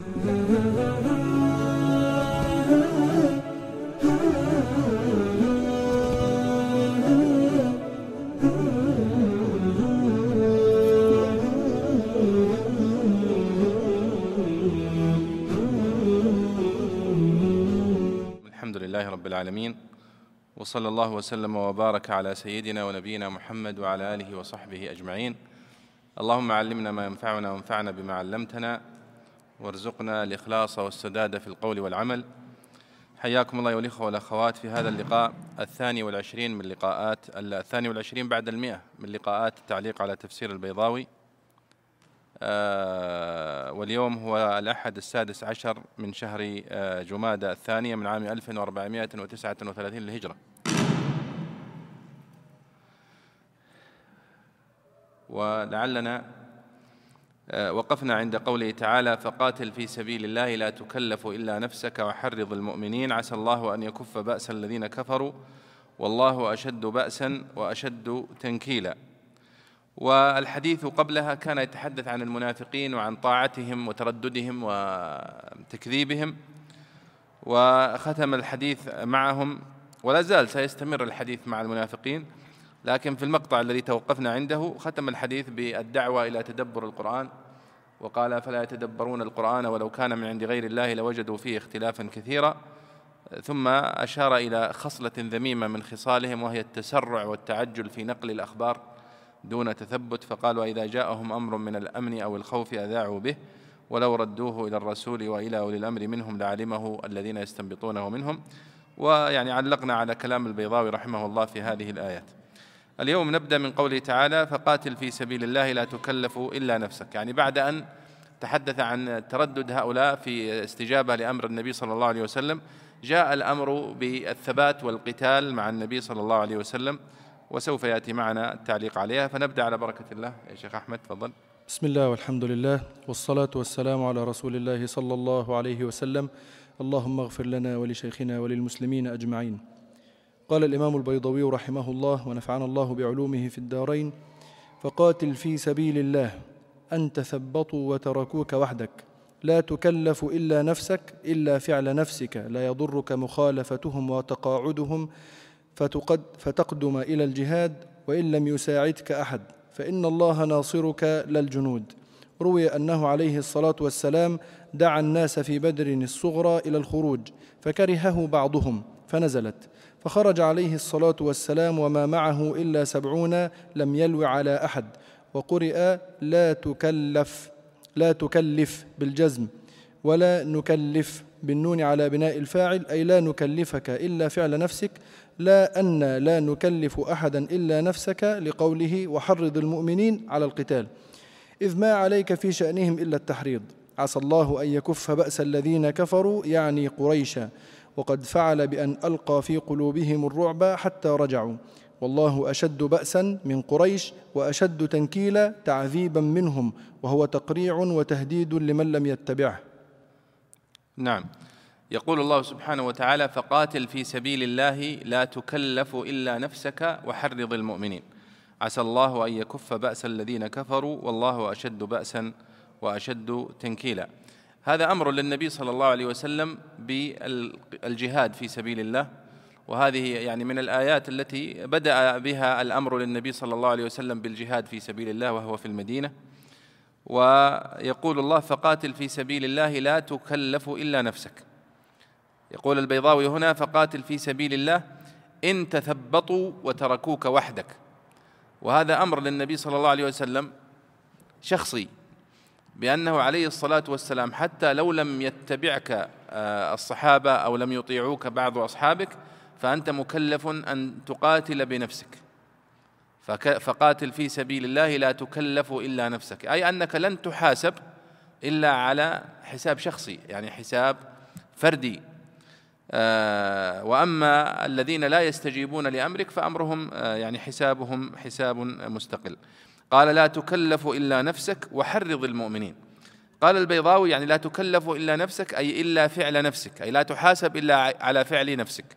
الحمد لله رب العالمين وصلى الله وسلم وبارك على سيدنا ونبينا محمد وعلى آله وصحبه أجمعين. اللهم علمنا ما ينفعنا وانفعنا بما علمتنا وارزقنا الإخلاص والسداد في القول والعمل. حياكم الله والاخوه والأخوات في هذا اللقاء الثاني والعشرين من لقاءات الثاني والعشرين بعد المئة من لقاءات التعليق على تفسير البيضاوي. آه، واليوم هو الأحد السادس عشر من شهر آه، جمادى الثانية من عام 1439 للهجرة. ولعلنا وقفنا عند قوله تعالى فقاتل في سبيل الله لا تكلف إلا نفسك وحرض المؤمنين. عسى الله أن يكف بأس الذين كفروا والله أشد بأسا وأشد تنكيلا. والحديث قبلها كان يتحدث عن المنافقين وعن طاعتهم وترددهم وتكذيبهم وختم الحديث معهم ولا زال سيستمر الحديث مع المنافقين. لكن في المقطع الذي توقفنا عنده ختم الحديث بالدعوة إلى تدبر القرآن. وقال فلا يتدبرون القرآن ولو كان من عند غير الله لوجدوا فيه اختلافا كثيرا. ثم أشار إلى خصلة ذميمة من خصالهم وهي التسرع والتعجل في نقل الأخبار دون تثبت. فقال وإذا جاءهم أمر من الأمن أو الخوف أذاعوا به. ولو ردوه إلى الرسول وإلى أولي الأمر منهم لعلمه الذين يستنبطونه منهم. ويعني علقنا على كلام البيضاوي رحمه الله في هذه الآيات. اليوم نبدأ من قوله تعالى فقاتل في سبيل الله لا تكلف إلا نفسك. يعني بعد أن تحدث عن تردد هؤلاء في استجابة لأمر النبي صلى الله عليه وسلم جاء الأمر بالثبات والقتال مع النبي صلى الله عليه وسلم وسوف يأتي معنا التعليق عليها. فنبدأ على بركة الله. يا شيخ أحمد تفضل. بسم الله والحمد لله والصلاة والسلام على رسول الله صلى الله عليه وسلم. اللهم اغفر لنا ولشيخنا وللمسلمين أجمعين. قال الإمام البيضوي رحمه الله ونفعنا الله بعلومه في الدارين فقاتل في سبيل الله أن تثبطوا وتركوك وحدك لا تكلف إلا نفسك إلا فعل نفسك لا يضرك مخالفتهم وتقاعدهم فتقد فتقدم إلى الجهاد وإن لم يساعدك أحد فإن الله ناصرك لا الجنود. روي أنه عليه الصلاة والسلام دعا الناس في بدر الصغرى إلى الخروج فكرهه بعضهم فنزلت. فخرج عليه الصلاة والسلام وما معه إلا سبعون لم يلو على أحد وقرئ لا تكلف لا تكلف بالجزم ولا نكلف بالنون على بناء الفاعل أي لا نكلفك إلا فعل نفسك لا أن لا نكلف أحدا إلا نفسك لقوله وحرض المؤمنين على القتال. إذ ما عليك في شأنهم إلا التحريض. عسى الله أن يكف بأس الذين كفروا يعني قريشا. وقد فعل بأن ألقى في قلوبهم الرعب حتى رجعوا. والله أشد بأسا من قريش وأشد تنكيلا تعذيبا منهم وهو تقريع وتهديد لمن لم يتبعه. نعم. يقول الله سبحانه وتعالى فقاتل في سبيل الله لا تكلف إلا نفسك وحرض المؤمنين. عسى الله أن يكف بأس الذين كفروا والله أشد باسا وأشد تنكيلا. هذا أمر للنبي صلى الله عليه وسلم بالجهاد في سبيل الله وهذه يعني من الآيات التي بدأ بها الأمر للنبي صلى الله عليه وسلم بالجهاد في سبيل الله وهو في المدينة. ويقول الله فقاتل في سبيل الله لا تكلف إلا نفسك. يقول البيضاوي هنا فقاتل في سبيل الله إن تثبطوا وتركوك وحدك. وهذا أمر للنبي صلى الله عليه وسلم شخصي بأنه عليه الصلاة والسلام حتى لو لم يتبعك آه، الصحابة أو لم يطيعوك بعض أصحابك فأنت مكلف أن تقاتل بنفسك. فقاتل في سبيل الله لا تكلف إلا نفسك. أي أنك لن تحاسب إلا على حساب شخصي يعني حساب فردي. آه، وأما الذين لا يستجيبون لأمرك فأمرهم آه، يعني حسابهم حساب مستقل. قال لا تكلف إلا نفسك وحرض المؤمنين. قال البيضاوي يعني لا تكلف إلا نفسك أي إلا فعل نفسك أي لا تحاسب إلا على فعل نفسك.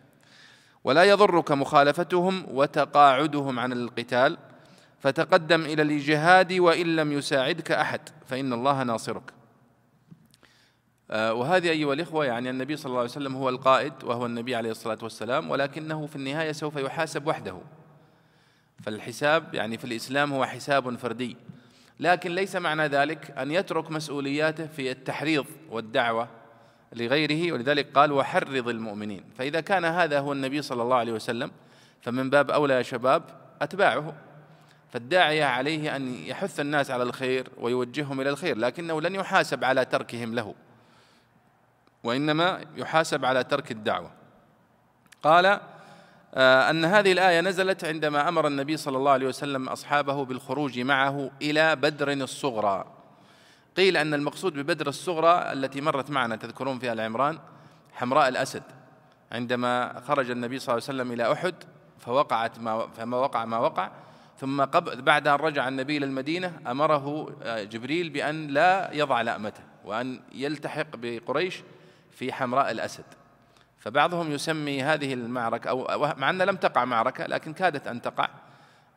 ولا يضرك مخالفتهم وتقاعدهم عن القتال فتقدم إلى الجهاد وإن لم يساعدك أحد فإن الله ناصرك. آه، وهذه أيها الإخوة يعني النبي صلى الله عليه وسلم هو القائد وهو النبي عليه الصلاة والسلام ولكنه في النهاية سوف يحاسب وحده. فالحساب يعني في الإسلام هو حساب فردي. لكن ليس معنى ذلك أن يترك مسؤولياته في التحريض والدعوة لغيره ولذلك قال وحرض المؤمنين. فإذا كان هذا هو النبي صلى الله عليه وسلم فمن باب أولى يا شباب أتباعه. فالداعية عليه أن يحث الناس على الخير ويوجههم إلى الخير لكنه لن يحاسب على تركهم له وإنما يحاسب على ترك الدعوة. قال أن هذه الآية نزلت عندما أمر النبي صلى الله عليه وسلم أصحابه بالخروج معه إلى بدر الصغرى. قيل أن المقصود ببدر الصغرى التي مرت معنا تذكرون في آل عمران حمراء الأسد. عندما خرج النبي صلى الله عليه وسلم إلى أحد فوقعت ما فما وقع ما وقع ثم قبل بعد أن رجع النبي إلى المدينة أمره آه، جبريل بأن لا يضع لأمته وأن يلتحق بقريش في حمراء الأسد. فبعضهم يسمي هذه المعركة أو مع أن لم تقع معركة لكن كادت أن تقع.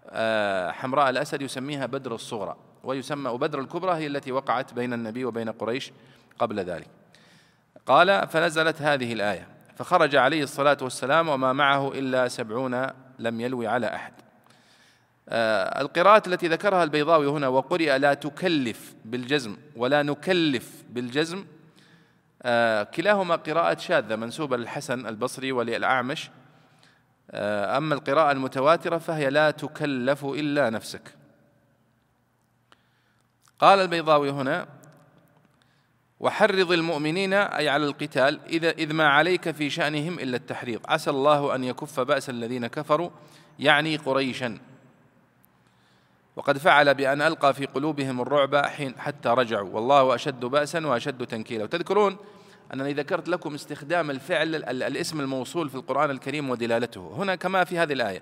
آه، حمراء الأسد يسميها بدر الصغرى ويسمى وبدر الكبرى هي التي وقعت بين النبي وبين قريش قبل ذلك. قال فنزلت هذه الآية فخرج عليه الصلاة والسلام وما معه إلا سبعون لم يلوي على أحد. آه، القراءة التي ذكرها البيضاوي هنا وقرئ لا تكلف بالجزم ولا نكلف بالجزم كلاهما قراءة شاذة منسوبة للحسن البصري وللأعمش. آه، أما القراءة المتواترة فهي لا تكلف إلا نفسك. قال البيضاوي هنا وحرض المؤمنين أي على القتال إذا إذ ما عليك في شأنهم إلا التحريض. عسى الله أن يكف بأس الذين كفروا يعني قريشا. وقد فعل بأن ألقى في قلوبهم الرعب حين حتى رجعوا. والله أشد بأسا وأشد تنكيلا. وتذكرون أنني ذكرت لكم استخدام الفعل الاسم الموصول في القرآن الكريم ودلالته. هنا كما في هذه الآية.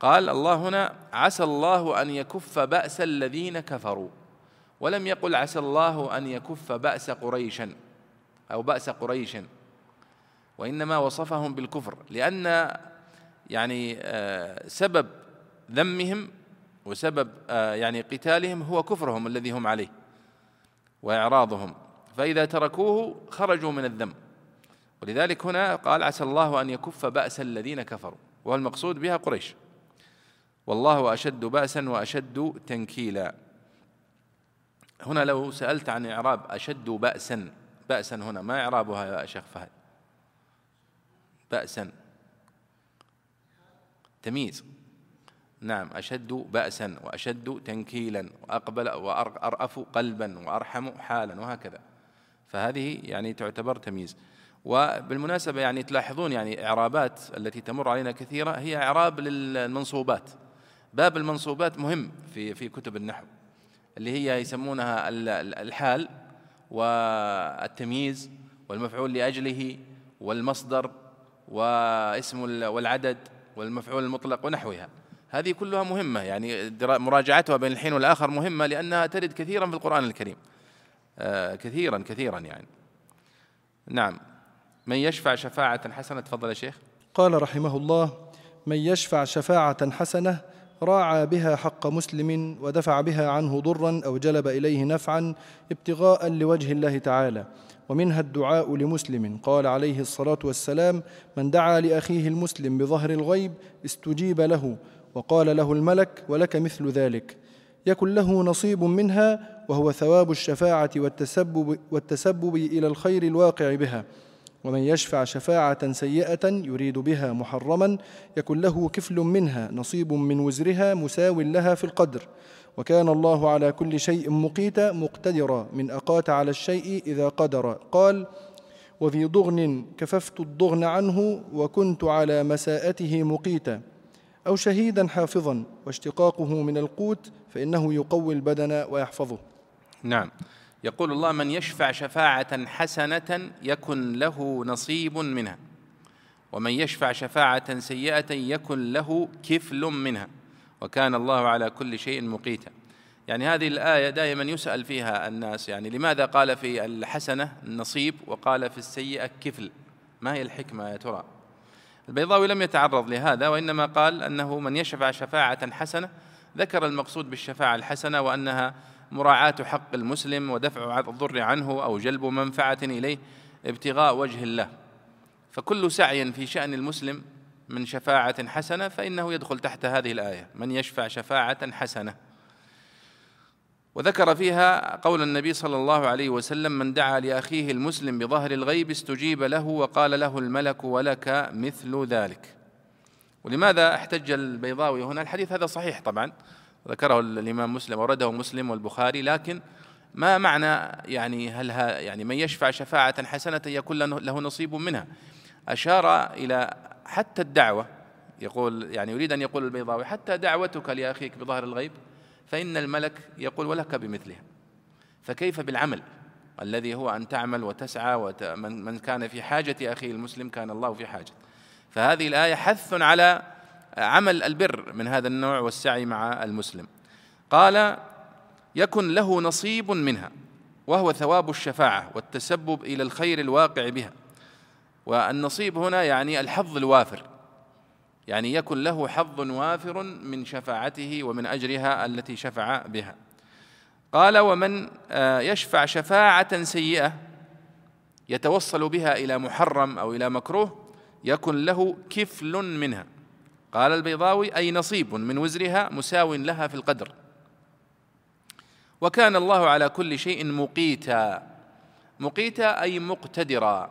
قال الله هنا عسى الله أن يكف بأس الذين كفروا. ولم يقل عسى الله أن يكف بأس قريشا أو بأس قريش وإنما وصفهم بالكفر لأن يعني آه، سبب ذمهم وسبب آه، يعني قتالهم هو كفرهم الذي هم عليه وإعراضهم. فإذا تركوه خرجوا من الذنب ولذلك هنا قال عسى الله أن يكف بأس الذين كفروا. والمقصود بها قريش. والله أشد بأسا وأشد تنكيلا. هنا لو سألت عن إعراب أشد بأسا بأسا هنا ما إعرابها يا شيخ فهد؟ بأسا. تمييز. نعم أشد بأسا وأشد تنكيلا وأقبل وأرأف قلبا وأرحم حالا وهكذا. فهذه يعني تعتبر تمييز. وبالمناسبة يعني تلاحظون يعني إعرابات التي تمر علينا كثيرة هي إعراب للمنصوبات. باب المنصوبات مهم في في كتب النحو اللي هي يسمونها الحال والتمييز والمفعول لأجله والمصدر واسم والعدد والمفعول المطلق ونحوها. هذه كلها مهمة يعني مراجعتها بين الحين والآخر مهمة لأنها ترد كثيرا في القرآن الكريم. كثيرا كثيرا يعني. نعم. من يشفع شفاعة حسنة؟ تفضل يا شيخ. قال رحمه الله من يشفع شفاعة حسنة راعى بها حق مسلم ودفع بها عنه ضرا أو جلب إليه نفعا ابتغاء لوجه الله تعالى ومنها الدعاء لمسلم. قال عليه الصلاة والسلام من دعا لأخيه المسلم بظهر الغيب استجيب له وقال له الملك ولك مثل ذلك. يكن له نصيب منها وهو ثواب الشفاعة والتسبب, والتسبب إلى الخير الواقع بها. ومن يشفع شفاعة سيئة يريد بها محرما يكن له كفل منها نصيب من وزرها مساو لها في القدر. وكان الله على كل شيء مقيتا مقتدرا. من أقات على الشيء إذا قدر. قال وذي ضغن كففت الضغن عنه وكنت على مساءته مقيتا. أو شهيدا حافظا واشتقاقه من القوت فإنه يقوي البدن ويحفظه. نعم. يقول الله من يشفع شفاعة حسنة يكن له نصيب منها. ومن يشفع شفاعة سيئة يكن له كفل منها. وكان الله على كل شيء مقيتا. يعني هذه الآية دائما يسأل فيها الناس يعني لماذا قال في الحسنة نصيب وقال في السيئة كفل؟ ما هي الحكمة يا ترى؟ البيضاوي لم يتعرض لهذا وإنما قال أنه من يشفع شفاعة حسنة ذكر المقصود بالشفاعة الحسنة وأنها مراعاة حق المسلم ودفع الضر عنه أو جلب منفعة إليه ابتغاء وجه الله. فكل سعي في شأن المسلم من شفاعة حسنة فإنه يدخل تحت هذه الآية. من يشفع شفاعة حسنة. وذكر فيها قول النبي صلى الله عليه وسلم من دعا لأخيه المسلم بظهر الغيب استجيب له وقال له الملك ولك مثل ذلك. ولماذا احتج البيضاوي هنا؟ الحديث هذا صحيح طبعا. ذكره الإمام مسلم ورده مسلم والبخاري لكن ما معنى يعني هل ها يعني من يشفع شفاعة حسنة يكون له نصيب منها؟ أشار إلى حتى الدعوة يقول يعني يريد أن يقول البيضاوي حتى دعوتك لأخيك بظهر الغيب فإن الملك يقول ولك بمثلها فكيف بالعمل الذي هو أن تعمل وتسعى ومن من كان في حاجة أخيه المسلم كان الله في حاجة. فهذه الآية حث على عمل البر من هذا النوع والسعي مع المسلم. قال يكن له نصيب منها وهو ثواب الشفاعة والتسبب إلى الخير الواقع بها. والنصيب هنا يعني الحظ الوافر يعني يكن له حظ وافر من شفاعته ومن أجرها التي شفع بها. قال ومن آه، يشفع شفاعة سيئة يتوصل بها إلى محرم أو إلى مكروه يكن له كفل منها. قال البيضاوي أي نصيب من وزرها مساو لها في القدر. وكان الله على كل شيء مقيتا. مقيتا أي مقتدرا.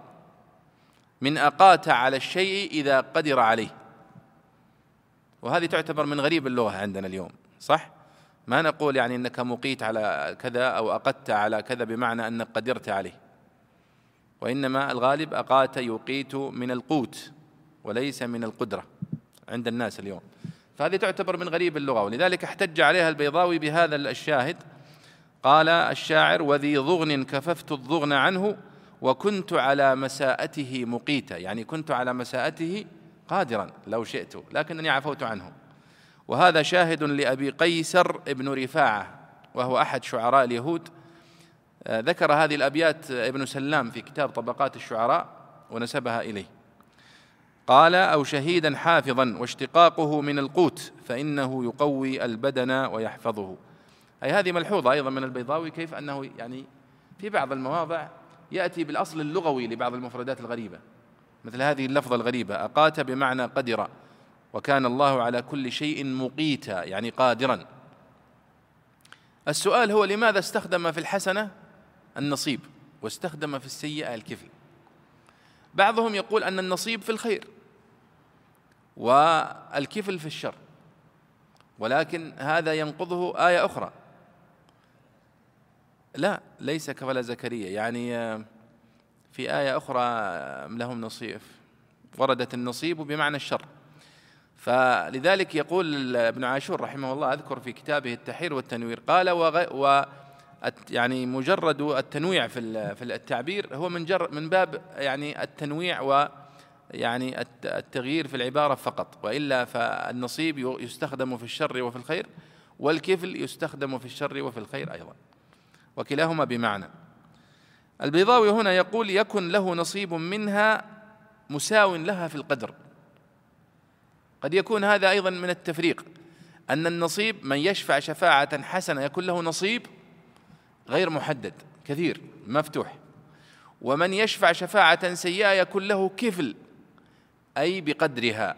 من أقات على الشيء إذا قدر عليه. وهذه تعتبر من غريب اللغة عندنا اليوم صح؟ ما نقول يعني إنك مقيت على كذا أو أقدت على كذا بمعنى أنك قدرت عليه. وإنما الغالب أقات يقيت من القوت وليس من القدرة. عند الناس اليوم. فهذه تعتبر من غريب اللغة ولذلك احتج عليها البيضاوي بهذا الشاهد. قال الشاعر وذي ضغن كففت الضغن عنه وكنت على مساءته مقيتا. يعني كنت على مساءته قادرا لو شئت لكنني عفوت عنه. وهذا شاهد لأبي قيسر ابن رفاعة وهو أحد شعراء اليهود. آه، ذكر هذه الأبيات ابن سلام في كتاب طبقات الشعراء ونسبها إليه. قال أو شهيدا حافظا واشتقاقه من القوت فإنه يقوي البدن ويحفظه. أي هذه ملحوظة أيضا من البيضاوي كيف أنه يعني في بعض المواضع يأتي بالأصل اللغوي لبعض المفردات الغريبة. مثل هذه اللفظة الغريبة أقات بمعنى قدر وكان الله على كل شيء مقيتا يعني قادرا. السؤال هو لماذا استخدم في الحسنة النصيب واستخدم في السيئة الكفل؟ بعضهم يقول أن النصيب في الخير. والكفل في الشر. ولكن هذا ينقضه آية أخرى. لا ليس كفل زكريا. يعني في آية أخرى لهم نصيب وردت النصيب بمعنى الشر. فلذلك يقول ابن عاشور رحمه الله أذكر في كتابه التحرير والتنوير قال و يعني مجرد التنويع في في التعبير هو من جر من باب يعني التنويع و يعني التغيير في العبارة فقط وإلا فالنصيب يستخدم في الشر وفي الخير والكفل يستخدم في الشر وفي الخير أيضا. وكلاهما بمعنى. البيضاوي هنا يقول يكن له نصيب منها مساو لها في القدر. قد يكون هذا أيضا من التفريق أن النصيب من يشفع شفاعة حسنة يكون له نصيب غير محدد كثير مفتوح. ومن يشفع شفاعة سيئة يكون له كفل أي بقدرها.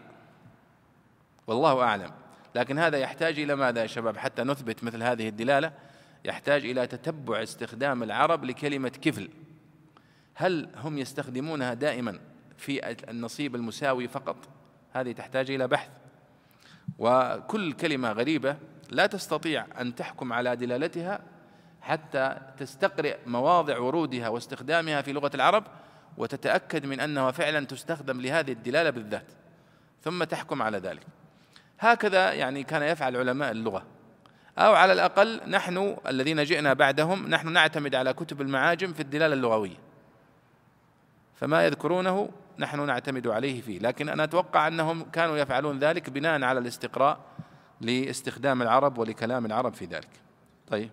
والله أعلم. لكن هذا يحتاج إلى ماذا يا شباب؟ حتى نثبت مثل هذه الدلالة يحتاج إلى تتبع استخدام العرب لكلمة كفل. هل هم يستخدمونها دائما في النصيب المساوي فقط؟ هذه تحتاج إلى بحث. وكل كلمة غريبة لا تستطيع أن تحكم على دلالتها حتى تستقرئ مواضع ورودها واستخدامها في لغة العرب وتتأكد من أنها فعلا تستخدم لهذه الدلالة بالذات. ثم تحكم على ذلك. هكذا يعني كان يفعل علماء اللغة. أو على الأقل نحن الذين جئنا بعدهم نحن نعتمد على كتب المعاجم في الدلالة اللغوية. فما يذكرونه نحن نعتمد عليه فيه. لكن أنا أتوقع أنهم كانوا يفعلون ذلك بناء على الاستقراء لاستخدام العرب ولكلام العرب في ذلك. طيب.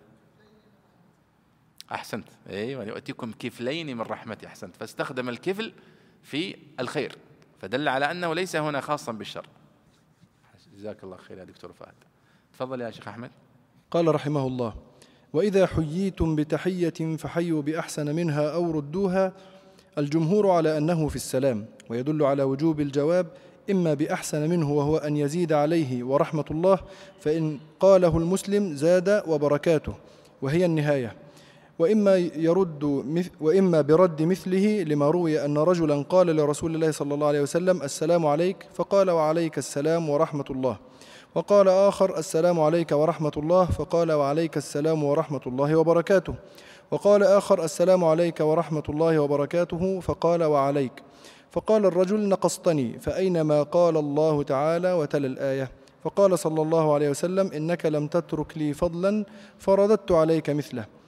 أحسنت. أيوة يؤتيكم كفلين من رحمتي. أحسنت. فاستخدم الكفل في الخير. فدل على أنه ليس هنا خاصا بالشر. جزاك الله خير يا دكتور فهد. تفضل يا شيخ أحمد. قال رحمه الله وإذا حييتم بتحية فحيوا بأحسن منها أو ردوها الجمهور على أنه في السلام ويدل على وجوب الجواب إما بأحسن منه وهو أن يزيد عليه ورحمة الله فإن قاله المسلم زاد وبركاته وهي النهاية. وإما يرد وإما برد مثله لما روي أن رجلا قال لرسول الله صلى الله عليه وسلم السلام عليك فقال وعليك السلام ورحمة الله. وقال آخر السلام عليك ورحمة الله فقال وعليك السلام ورحمة الله وبركاته. وقال آخر السلام عليك ورحمة الله وبركاته فقال وعليك. فقال الرجل نقصتني فأينما قال الله تعالى وتلا الآية؟ فقال صلى الله عليه وسلم إنك لم تترك لي فضلا فرددت عليك مثله.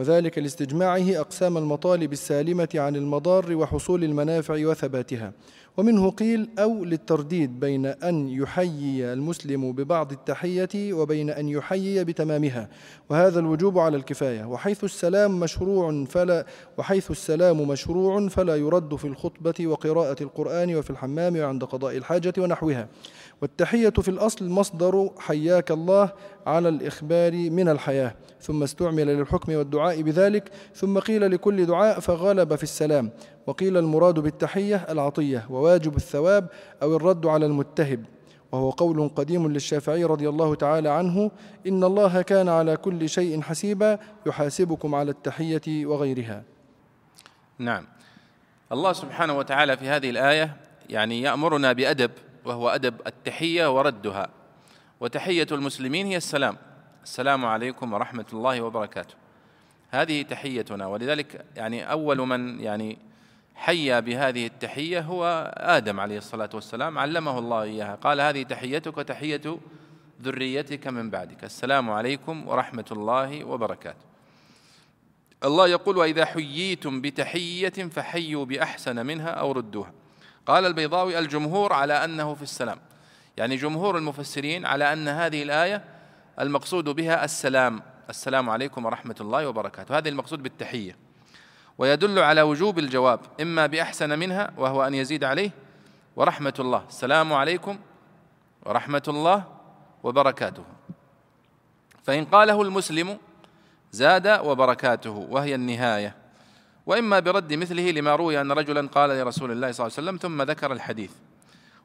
وذلك لاستجماعه أقسام المطالب السالمة عن المضار وحصول المنافع وثباتها. ومنه قيل أو للترديد بين أن يحيي المسلم ببعض التحية وبين أن يحيي بتمامها. وهذا الوجوب على الكفاية. وحيث السلام مشروع فلا وحيث السلام مشروع فلا يرد في الخطبة وقراءة القرآن وفي الحمام وعند قضاء الحاجة ونحوها. والتحية في الأصل مصدر حياك الله على الإخبار من الحياة. ثم استعمل للحكم والدعاء بذلك ثم قيل لكل دعاء فغلب في السلام. وقيل المراد بالتحية العطية وواجب الثواب أو الرد على المتهب وهو قول قديم للشافعي رضي الله تعالى عنه إن الله كان على كل شيء حسيبا يحاسبكم على التحية وغيرها. نعم. الله سبحانه وتعالى في هذه الآية يعني يأمرنا بأدب وهو أدب التحية وردها. وتحية المسلمين هي السلام. السلام عليكم ورحمة الله وبركاته. هذه تحيتنا ولذلك يعني أول من يعني حيا بهذه التحية هو آدم عليه الصلاة والسلام علمه الله إياها. قال هذه تحيتك وتحية ذريتك من بعدك. السلام عليكم ورحمة الله وبركاته. الله يقول وإذا حييتم بتحية فحيوا بأحسن منها أو ردوها. قال البيضاوي الجمهور على أنه في السلام. يعني جمهور المفسرين على أن هذه الآية المقصود بها السلام. السلام عليكم ورحمة الله وبركاته. هذا المقصود بالتحية. ويدل على وجوب الجواب إما بأحسن منها وهو أن يزيد عليه ورحمة الله. السلام عليكم ورحمة الله وبركاته. فإن قاله المسلم زاد وبركاته وهي النهاية. وإما برد مثله لما روي أن رجلا قال لرسول الله صلى الله عليه وسلم ثم ذكر الحديث.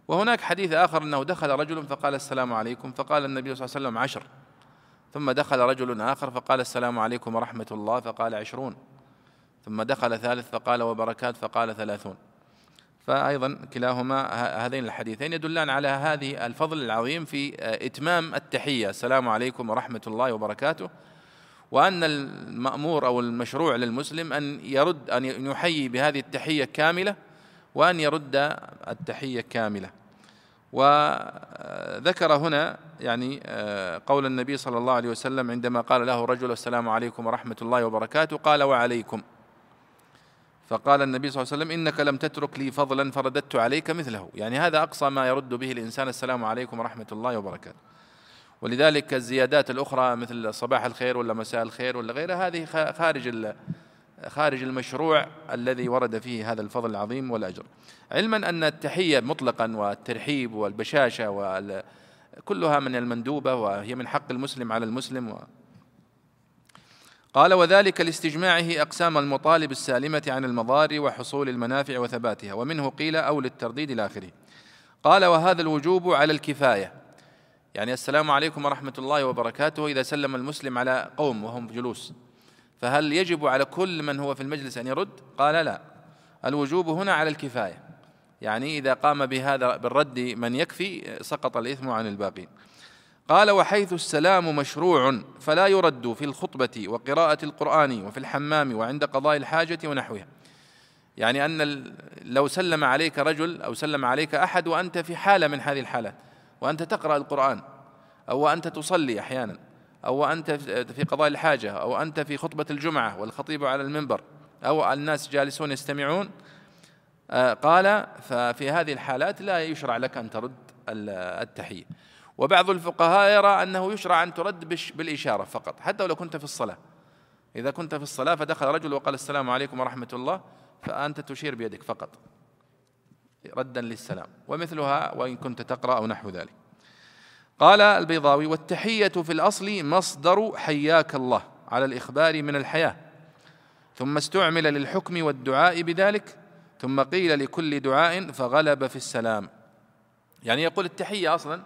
وهناك حديث آخر أنه دخل رجل فقال السلام عليكم فقال النبي صلى الله عليه وسلم عشر. ثم دخل رجل آخر فقال السلام عليكم ورحمة الله فقال عشرون. ثم دخل ثالث فقال وبركات فقال ثلاثون. فأيضا كلاهما هذين الحديثين يدلان على هذه الفضل العظيم في إتمام التحية. السلام عليكم ورحمة الله وبركاته. وأن المأمور أو المشروع للمسلم أن يرد أن يحيي بهذه التحية كاملة وأن يرد التحية كاملة. وذكر هنا يعني آه، قول النبي صلى الله عليه وسلم عندما قال له رجل السلام عليكم ورحمة الله وبركاته قال وعليكم. فقال النبي صلى الله عليه وسلم إنك لم تترك لي فضلا فرددت عليك مثله. يعني هذا أقصى ما يرد به الإنسان السلام عليكم ورحمة الله وبركاته. ولذلك الزيادات الأخرى مثل صباح الخير ولا مساء الخير ولا غيرها هذه خارج خارج المشروع الذي ورد فيه هذا الفضل العظيم والأجر. علما أن التحية مطلقا والترحيب والبشاشة كلها من المندوبة وهي من حق المسلم على المسلم و قال وذلك لاستجماعه أقسام المطالب السالمة عن المضار وحصول المنافع وثباتها ومنه قيل أو للترديد إلى آخره قال وهذا الوجوب على الكفاية يعني السلام عليكم ورحمة الله وبركاته إذا سلم المسلم على قوم وهم جلوس فهل يجب على كل من هو في المجلس أن يرد؟ قال لا. الوجوب هنا على الكفاية. يعني إذا قام بهذا بالرد من يكفي سقط الإثم عن الباقين. قال وحيث السلام مشروع فلا يرد في الخطبة وقراءة القرآن وفي الحمام وعند قضاء الحاجة ونحوها. يعني أن لو سلم عليك رجل أو سلم عليك أحد وأنت في حالة من هذه الحالات. وأنت تقرأ القرآن أو أنت تصلي أحيانا أو أنت في قضاء الحاجة أو أنت في خطبة الجمعة والخطيب على المنبر أو الناس جالسون يستمعون آه، قال ففي هذه الحالات لا يشرع لك أن ترد التحية. وبعض الفقهاء يرى أنه يشرع أن ترد بالإشارة فقط حتى ولو كنت في الصلاة. إذا كنت في الصلاة فدخل رجل وقال السلام عليكم ورحمة الله فأنت تشير بيدك فقط. ردا للسلام ومثلها وإن كنت تقرأ أو نحو ذلك. قال البيضاوي والتحية في الأصل مصدر حياك الله على الإخبار من الحياة ثم استعمل للحكم والدعاء بذلك ثم قيل لكل دعاء فغلب في السلام. يعني يقول التحية أصلا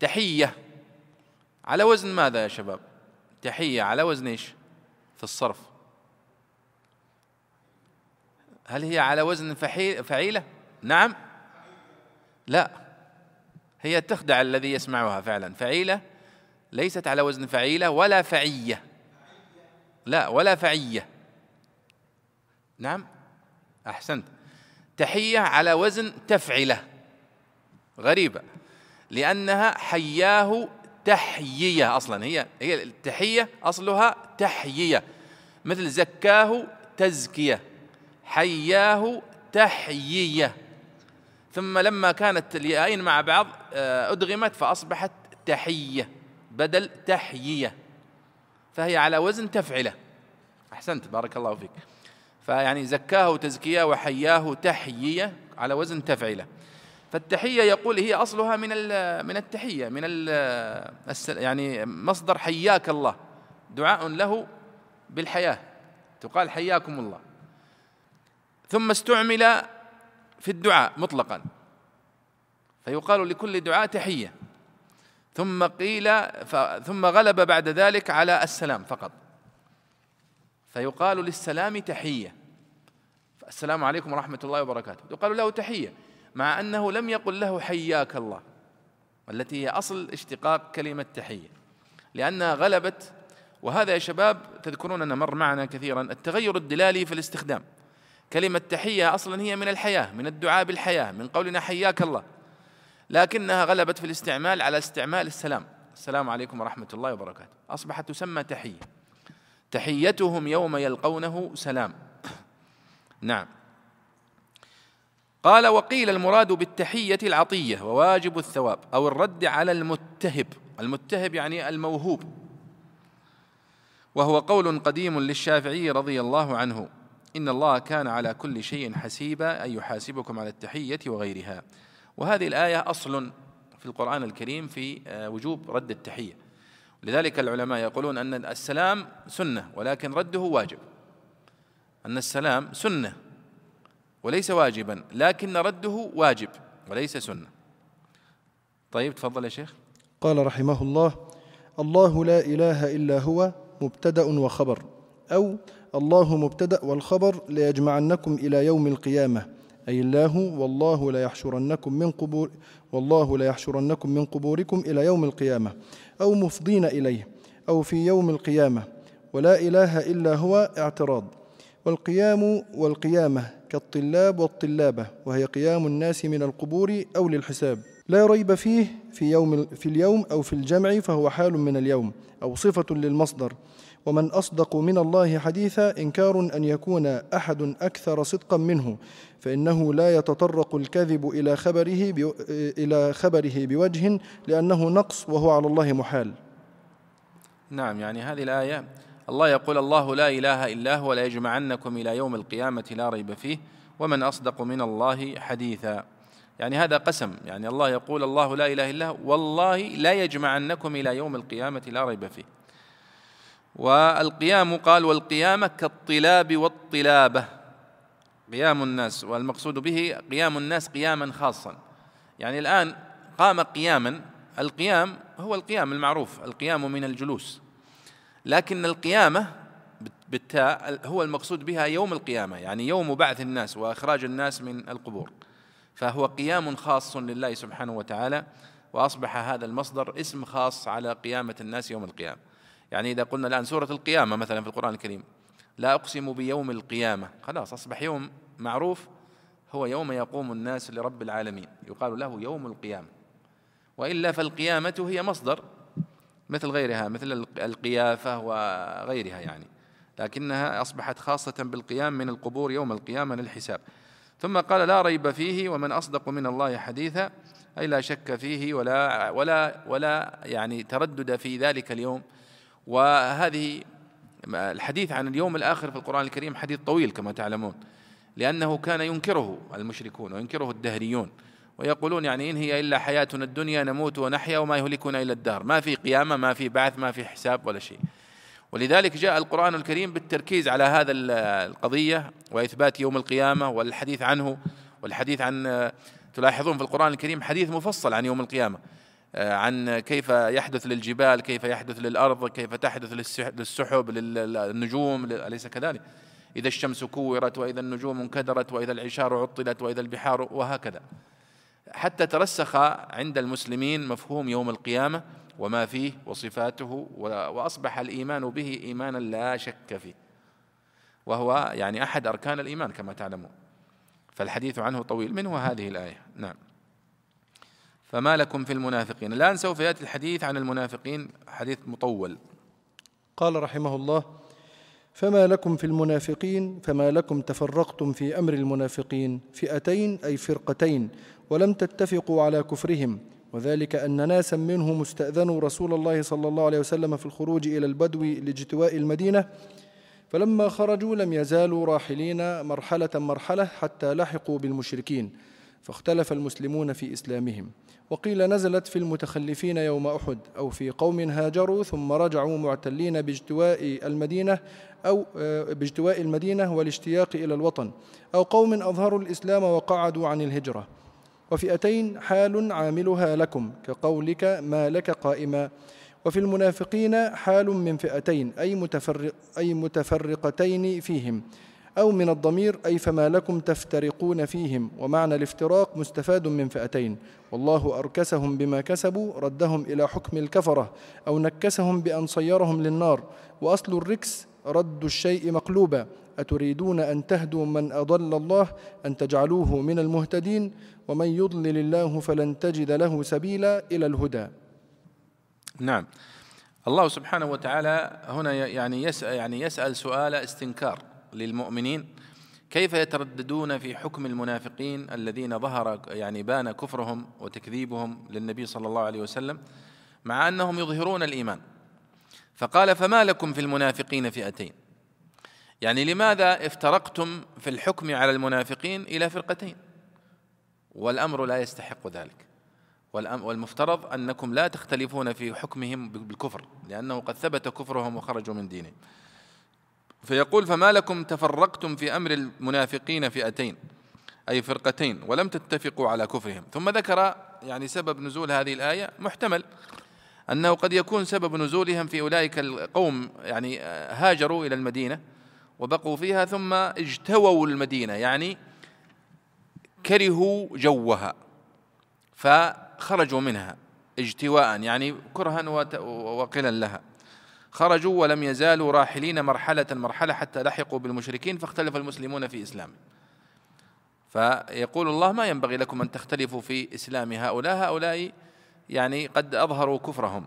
تحية. على وزن ماذا يا شباب؟ تحية على وزن إيش؟ في الصرف. هل هي على وزن فعيلة؟ نعم. لا. هي تخدع الذي يسمعها فعلا. فعيلة ليست على وزن فعيلة ولا فعية. لا ولا فعية. نعم. أحسنت. تحية على وزن تفعلة. غريبة. لأنها حياه تحيية أصلا. هي هي التحية أصلها تحيية. مثل زكاه تزكية. حياه تحيية. ثم لما كانت اليائين مع بعض آه، أدغمت فأصبحت تحية بدل تحيية. فهي على وزن تفعلة. أحسنت بارك الله فيك. فيعني زكاه تزكية وحياه تحيية على وزن تفعلة. فالتحية يقول هي أصلها من من التحية من يعني مصدر حياك الله. دعاء له بالحياة. تقال حياكم الله. ثم استعمل في الدعاء مطلقا. فيقال لكل دعاء تحية. ثم قيل ثم غلب بعد ذلك على السلام فقط. فيقال للسلام تحية. السلام عليكم ورحمة الله وبركاته. يقال له تحية مع أنه لم يقل له حياك الله والتي هي أصل اشتقاق كلمة تحية. لأنها غلبت وهذا يا شباب تذكرون أن مر معنا كثيرا التغير الدلالي في الاستخدام. كلمة تحية أصلا هي من الحياة من الدعاء بالحياة من قولنا حياك الله. لكنها غلبت في الاستعمال على استعمال السلام. السلام عليكم ورحمة الله وبركاته. أصبحت تسمى تحية. تحيتهم يوم يلقونه سلام. نعم. قال وقيل المراد بالتحية العطية وواجب الثواب أو الرد على المتهب. المتهب يعني الموهوب. وهو قول قديم للشافعي رضي الله عنه. إن الله كان على كل شيء حسيبا أي يحاسبكم على التحية وغيرها. وهذه الآية أصل في القرآن الكريم في آه، وجوب رد التحية. لذلك العلماء يقولون أن السلام سنة ولكن رده واجب. أن السلام سنة وليس واجبا لكن رده واجب وليس سنة. طيب تفضل يا شيخ. قال رحمه الله الله لا إله إلا هو مبتدأ وخبر أو الله مبتدأ والخبر ليجمعنكم إلى يوم القيامة. أي الله والله لا يحشرنكم من قبور والله لا يحشرنكم من قبوركم إلى يوم القيامة أو مفضين إليه أو في يوم القيامة. ولا إله إلا هو اعتراض. والقيام والقيامة كالطلاب والطلابة وهي قيام الناس من القبور أو للحساب. لا ريب فيه في يوم في اليوم أو في الجمع فهو حال من اليوم أو صفة للمصدر. ومن أصدق من الله حديثا إنكار أن يكون أحد أكثر صدقا منه فإنه لا يتطرق الكذب إلى خبره إلى خبره بوجه لأنه نقص وهو على الله محال. نعم يعني هذه الآية الله يقول الله لا إله إلا هو لا يجمعنكم إلى يوم القيامة لا ريب فيه ومن أصدق من الله حديثا يعني هذا قسم يعني الله يقول الله لا إله إلا هو والله لا يجمعنكم إلى يوم القيامة لا ريب فيه والقيام قال والقيامة كالطلاب والطلابة. قيام الناس والمقصود به قيام الناس قياما خاصا. يعني الآن قام قياما القيام هو القيام المعروف القيام من الجلوس. لكن القيامة بالتاء هو المقصود بها يوم القيامة يعني يوم بعث الناس وإخراج الناس من القبور. فهو قيام خاص لله سبحانه وتعالى وأصبح هذا المصدر اسم خاص على قيامة الناس يوم القيامة. يعني إذا قلنا الآن سورة القيامة مثلا في القرآن الكريم لا أقسم بيوم القيامة. خلاص أصبح يوم معروف هو يوم يقوم الناس لرب العالمين. يقال له يوم القيامة. وإلا فالقيامة هي مصدر مثل غيرها مثل القيافة وغيرها يعني. لكنها أصبحت خاصة بالقيام من القبور يوم القيامة للحساب. ثم قال لا ريب فيه ومن أصدق من الله حديثا أي لا شك فيه ولا ولا ولا يعني تردد في ذلك اليوم. وهذه الحديث عن اليوم الآخر في القرآن الكريم حديث طويل كما تعلمون لأنه كان ينكره المشركون وينكره الدهريون ويقولون يعني إن هي إلا حياتنا الدنيا نموت ونحيا وما يهلكنا إلا الدهر ما في قيامة ما في بعث ما في حساب ولا شيء. ولذلك جاء القرآن الكريم بالتركيز على هذا القضية وإثبات يوم القيامة والحديث عنه والحديث عن تلاحظون في القرآن الكريم حديث مفصل عن يوم القيامة. عن كيف يحدث للجبال كيف يحدث للأرض كيف تحدث للسحب للنجوم أليس كذلك؟ إذا الشمس كورت وإذا النجوم انكدرت وإذا العشار عطلت وإذا البحار وهكذا. حتى ترسخ عند المسلمين مفهوم يوم القيامة وما فيه وصفاته وأصبح الإيمان به إيمانا لا شك فيه. وهو يعني أحد أركان الإيمان كما تعلمون. فالحديث عنه طويل. منه هذه الآية. نعم. فما لكم في المنافقين. الآن سوف يأتي الحديث عن المنافقين حديث مطول. قال رحمه الله فما لكم في المنافقين فما لكم تفرقتم في أمر المنافقين فئتين أي فرقتين ولم تتفقوا على كفرهم. وذلك أن ناسا منهم استأذنوا رسول الله صلى الله عليه وسلم في الخروج إلى البدو لاجتواء المدينة. فلما خرجوا لم يزالوا راحلين مرحلة مرحلة حتى لحقوا بالمشركين. فاختلف المسلمون في إسلامهم وقيل نزلت في المتخلفين يوم أحد أو في قوم هاجروا ثم رجعوا معتلين باجتواء المدينة أو آه، باجتواء المدينة والاشتياق إلى الوطن أو قوم أظهروا الإسلام وقعدوا عن الهجرة. وفئتين حال عاملها لكم كقولك ما لك قائما. وفي المنافقين حال من فئتين أي, متفرق أي متفرقتين فيهم. أو من الضمير أي فما لكم تفترقون فيهم. ومعنى الافتراق مستفاد من فئتين. والله أركسهم بما كسبوا ردهم إلى حكم الكفرة أو نكسهم بأن صيرهم للنار. وأصل الركس رد الشيء مقلوبا. أتريدون أن تهدوا من أضل الله؟ أن تجعلوه من المهتدين؟ ومن يضلل الله فلن تجد له سبيلا إلى الهدى. نعم. الله سبحانه وتعالى هنا يعني يسأل, يعني يسأل سؤال استنكار. للمؤمنين. كيف يترددون في حكم المنافقين الذين ظهر يعني بان كفرهم وتكذيبهم للنبي صلى الله عليه وسلم مع أنهم يظهرون الإيمان؟ فقال فما لكم في المنافقين فئتين؟ يعني لماذا افترقتم في الحكم على المنافقين إلى فرقتين؟ والأمر لا يستحق ذلك. والمفترض أنكم لا تختلفون في حكمهم بالكفر لأنه قد ثبت كفرهم وخرجوا من دينهم. فيقول فما لكم تفرقتم في أمر المنافقين فئتين أي فرقتين ولم تتفقوا على كفرهم. ثم ذكر يعني سبب نزول هذه الآية محتمل أنه قد يكون سبب نزولهم في أولئك القوم يعني هاجروا إلى المدينة وبقوا فيها ثم اجتووا المدينة يعني كرهوا جوها فخرجوا منها اجتواء يعني كرها وقلا لها. خرجوا ولم يزالوا راحلين مرحلة مرحلة حتى لحقوا بالمشركين فاختلف المسلمون في إسلام. فيقول الله ما ينبغي لكم أن تختلفوا في إسلام هؤلاء هؤلاء يعني قد أظهروا كفرهم.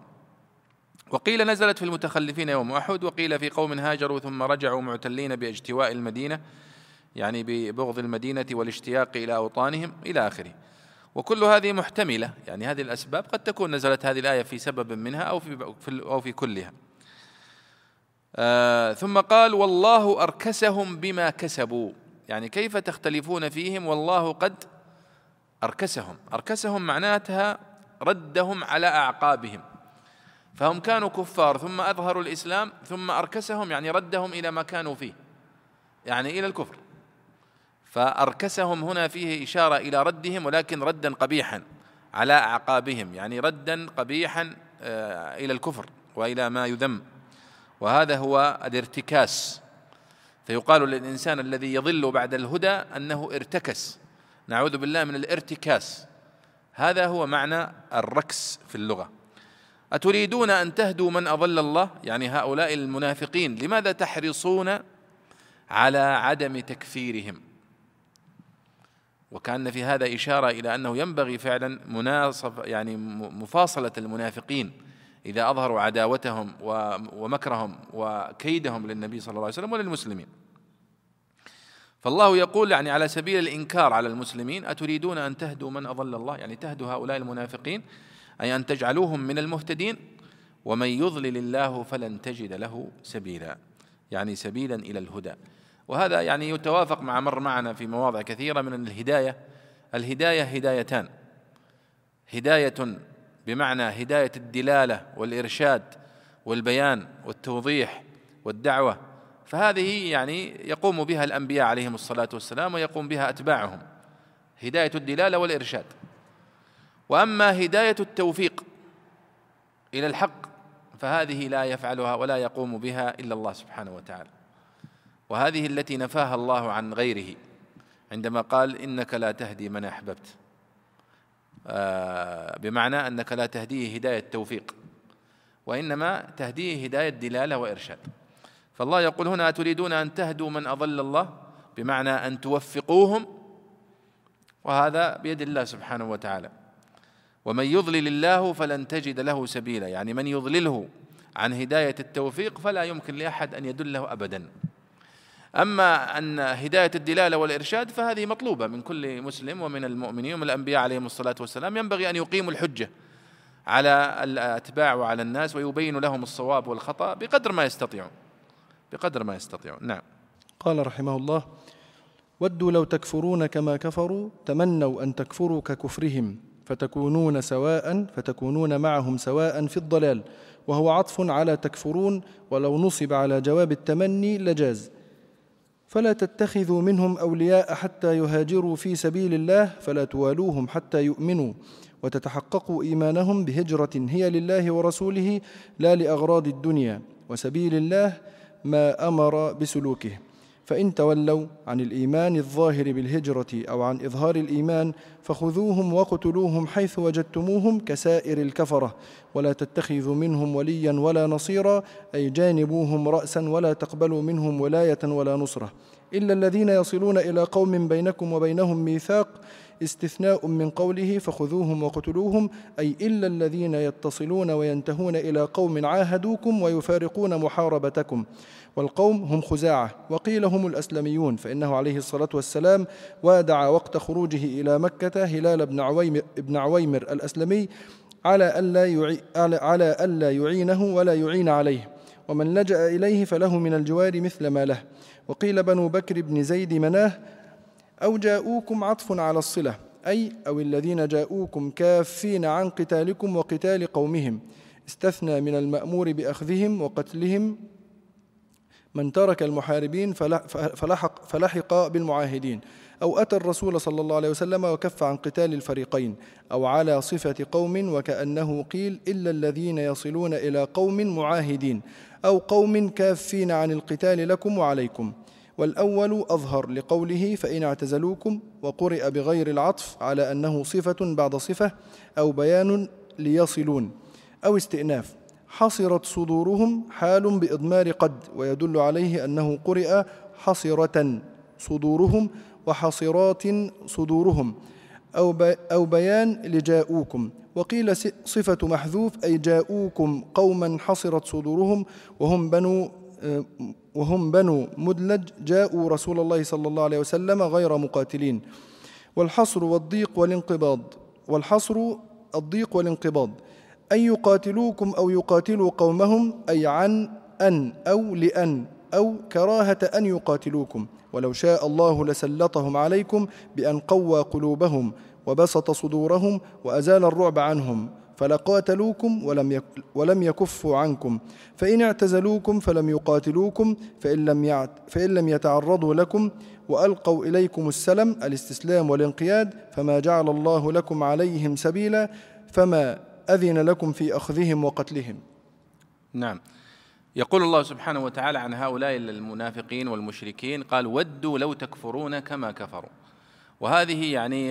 وقيل نزلت في المتخلفين يوم أحد وقيل في قوم هاجروا ثم رجعوا معتلين باجتواء المدينة يعني ببغض المدينة والاشتياق إلى أوطانهم إلى آخره. وكل هذه محتملة يعني هذه الأسباب قد تكون نزلت هذه الآية في سبب منها أو في أو في كلها. آه ثم قال والله أركسهم بما كسبوا. يعني كيف تختلفون فيهم؟ والله قد أركسهم. أركسهم معناتها ردهم على أعقابهم. فهم كانوا كفار ثم أظهروا الإسلام ثم أركسهم يعني ردهم إلى ما كانوا فيه يعني إلى الكفر. فأركسهم هنا فيه إشارة إلى ردهم ولكن ردا قبيحا على أعقابهم يعني ردا قبيحا آه، إلى الكفر وإلى ما يذم. وهذا هو الارتكاس. فيقال للإنسان الذي يضل بعد الهدى أنه ارتكس. نعوذ بالله من الارتكاس. هذا هو معنى الركس في اللغة. أتريدون أن تهدوا من أضل الله؟ يعني هؤلاء المنافقين لماذا تحرصون على عدم تكفيرهم؟ وكأن في هذا إشارة إلى أنه ينبغي فعلا مناصف يعني مفاصلة المنافقين. إذا أظهروا عداوتهم ومكرهم وكيدهم للنبي صلى الله عليه وسلم وللمسلمين. فالله يقول يعني على سبيل الإنكار على المسلمين أتريدون أن تهدوا من أضل الله؟ يعني تهدوا هؤلاء المنافقين؟ أي أن تجعلوهم من المهتدين؟ ومن يضلل الله فلن تجد له سبيلا. يعني سبيلا إلى الهدى. وهذا يعني يتوافق مع مر معنا في مواضع كثيرة من الهداية. الهداية هدايتان. هداية بمعنى هداية الدلالة والإرشاد والبيان والتوضيح والدعوة. فهذه يعني يقوم بها الأنبياء عليهم الصلاة والسلام ويقوم بها أتباعهم. هداية الدلالة والإرشاد. وأما هداية التوفيق إلى الحق فهذه لا يفعلها ولا يقوم بها إلا الله سبحانه وتعالى. وهذه التي نفاها الله عن غيره عندما قال إنك لا تهدي من أحببت. آه، بمعنى أنك لا تهديه هداية توفيق وإنما تهديه هداية دلالة وإرشاد. فالله يقول هنا تريدون أن تهدوا من أضل الله؟ بمعنى أن توفقوهم؟ وهذا بيد الله سبحانه وتعالى. ومن يضلل الله فلن تجد له سبيلا. يعني من يضلله عن هداية التوفيق فلا يمكن لأحد أن يدله أبدا. أما أن هداية الدلالة والإرشاد فهذه مطلوبة من كل مسلم ومن المؤمنين ومن الأنبياء عليهم الصلاة والسلام. ينبغي أن يقيموا الحجة على الأتباع وعلى الناس ويبين لهم الصواب والخطأ بقدر ما يستطيعون. بقدر ما يستطيعون. نعم. قال رحمه الله ودوا لو تكفرون كما كفروا تمنوا أن تكفروا ككفرهم فتكونون سواء فتكونون معهم سواء في الضلال وهو عطف على تكفرون ولو نصب على جواب التمني لجاز. فلا تتخذوا منهم أولياء حتى يهاجروا في سبيل الله فلا توالوهم حتى يؤمنوا وتتحققوا إيمانهم بهجرة هي لله ورسوله لا لأغراض الدنيا وسبيل الله ما أمر بسلوكه. فإن تولوا عن الإيمان الظاهر بالهجرة أو عن إظهار الإيمان فخذوهم وقتلوهم حيث وجدتموهم كسائر الكفرة ولا تتخذوا منهم وليا ولا نصيرا أي جانبوهم رأسا ولا تقبلوا منهم ولاية ولا نصرة. إلا الذين يصلون إلى قوم بينكم وبينهم ميثاق استثناء من قوله فخذوهم وقتلوهم أي إلا الذين يتصلون وينتهون إلى قوم عاهدوكم ويفارقون محاربتكم. والقوم هم خزاعة وقيل هم الأسلميون فإنه عليه الصلاة والسلام وادع وقت خروجه إلى مكة هلال بن عويمر, بن عويمر الأسلمي على ألا, يعي على ألا يعينه ولا يعين عليه. ومن لجأ إليه فله من الجوار مثل ما له. وقيل بنو بكر بن زيد مناه أو جاءوكم عطف على الصلة أي أو الذين جاءوكم كافين عن قتالكم وقتال قومهم استثنى من المأمور بأخذهم وقتلهم من ترك المحاربين فلحق, فلحق بالمعاهدين أو أتى الرسول صلى الله عليه وسلم وكف عن قتال الفريقين أو على صفة قوم وكأنه قيل إلا الذين يصلون إلى قوم معاهدين أو قوم كافين عن القتال لكم وعليكم. والأول أظهر لقوله فإن اعتزلوكم وقرئ بغير العطف على أنه صفة بعد صفة أو بيان ليصلون أو استئناف. حصرت صدورهم حال بإضمار قد ويدل عليه أنه قرئ حصرة صدورهم وحصرات صدورهم أو, أو بيان لجاءوكم. وقيل صفة محذوف أي جاءوكم قوما حصرت صدورهم وهم بنو وهم بنو مدلج جاءوا رسول الله صلى الله عليه وسلم غير مقاتلين. والحصر والضيق والانقباض. والحصر الضيق والانقباض. أن يقاتلوكم أو يقاتلوا قومهم أي عن أن أو لأن أو كراهة أن يقاتلوكم. ولو شاء الله لسلطهم عليكم بأن قوى قلوبهم وبسط صدورهم وأزال الرعب عنهم. فلقاتلوكم ولم ولم يكفوا عنكم. فإن اعتزلوكم فلم يقاتلوكم فإن لم فإن لم يتعرضوا لكم وألقوا إليكم السلم الاستسلام والانقياد فما جعل الله لكم عليهم سبيلا فما أذن لكم في أخذهم وقتلهم. نعم. يقول الله سبحانه وتعالى عن هؤلاء المنافقين والمشركين قال ودوا لو تكفرون كما كفروا. وهذه يعني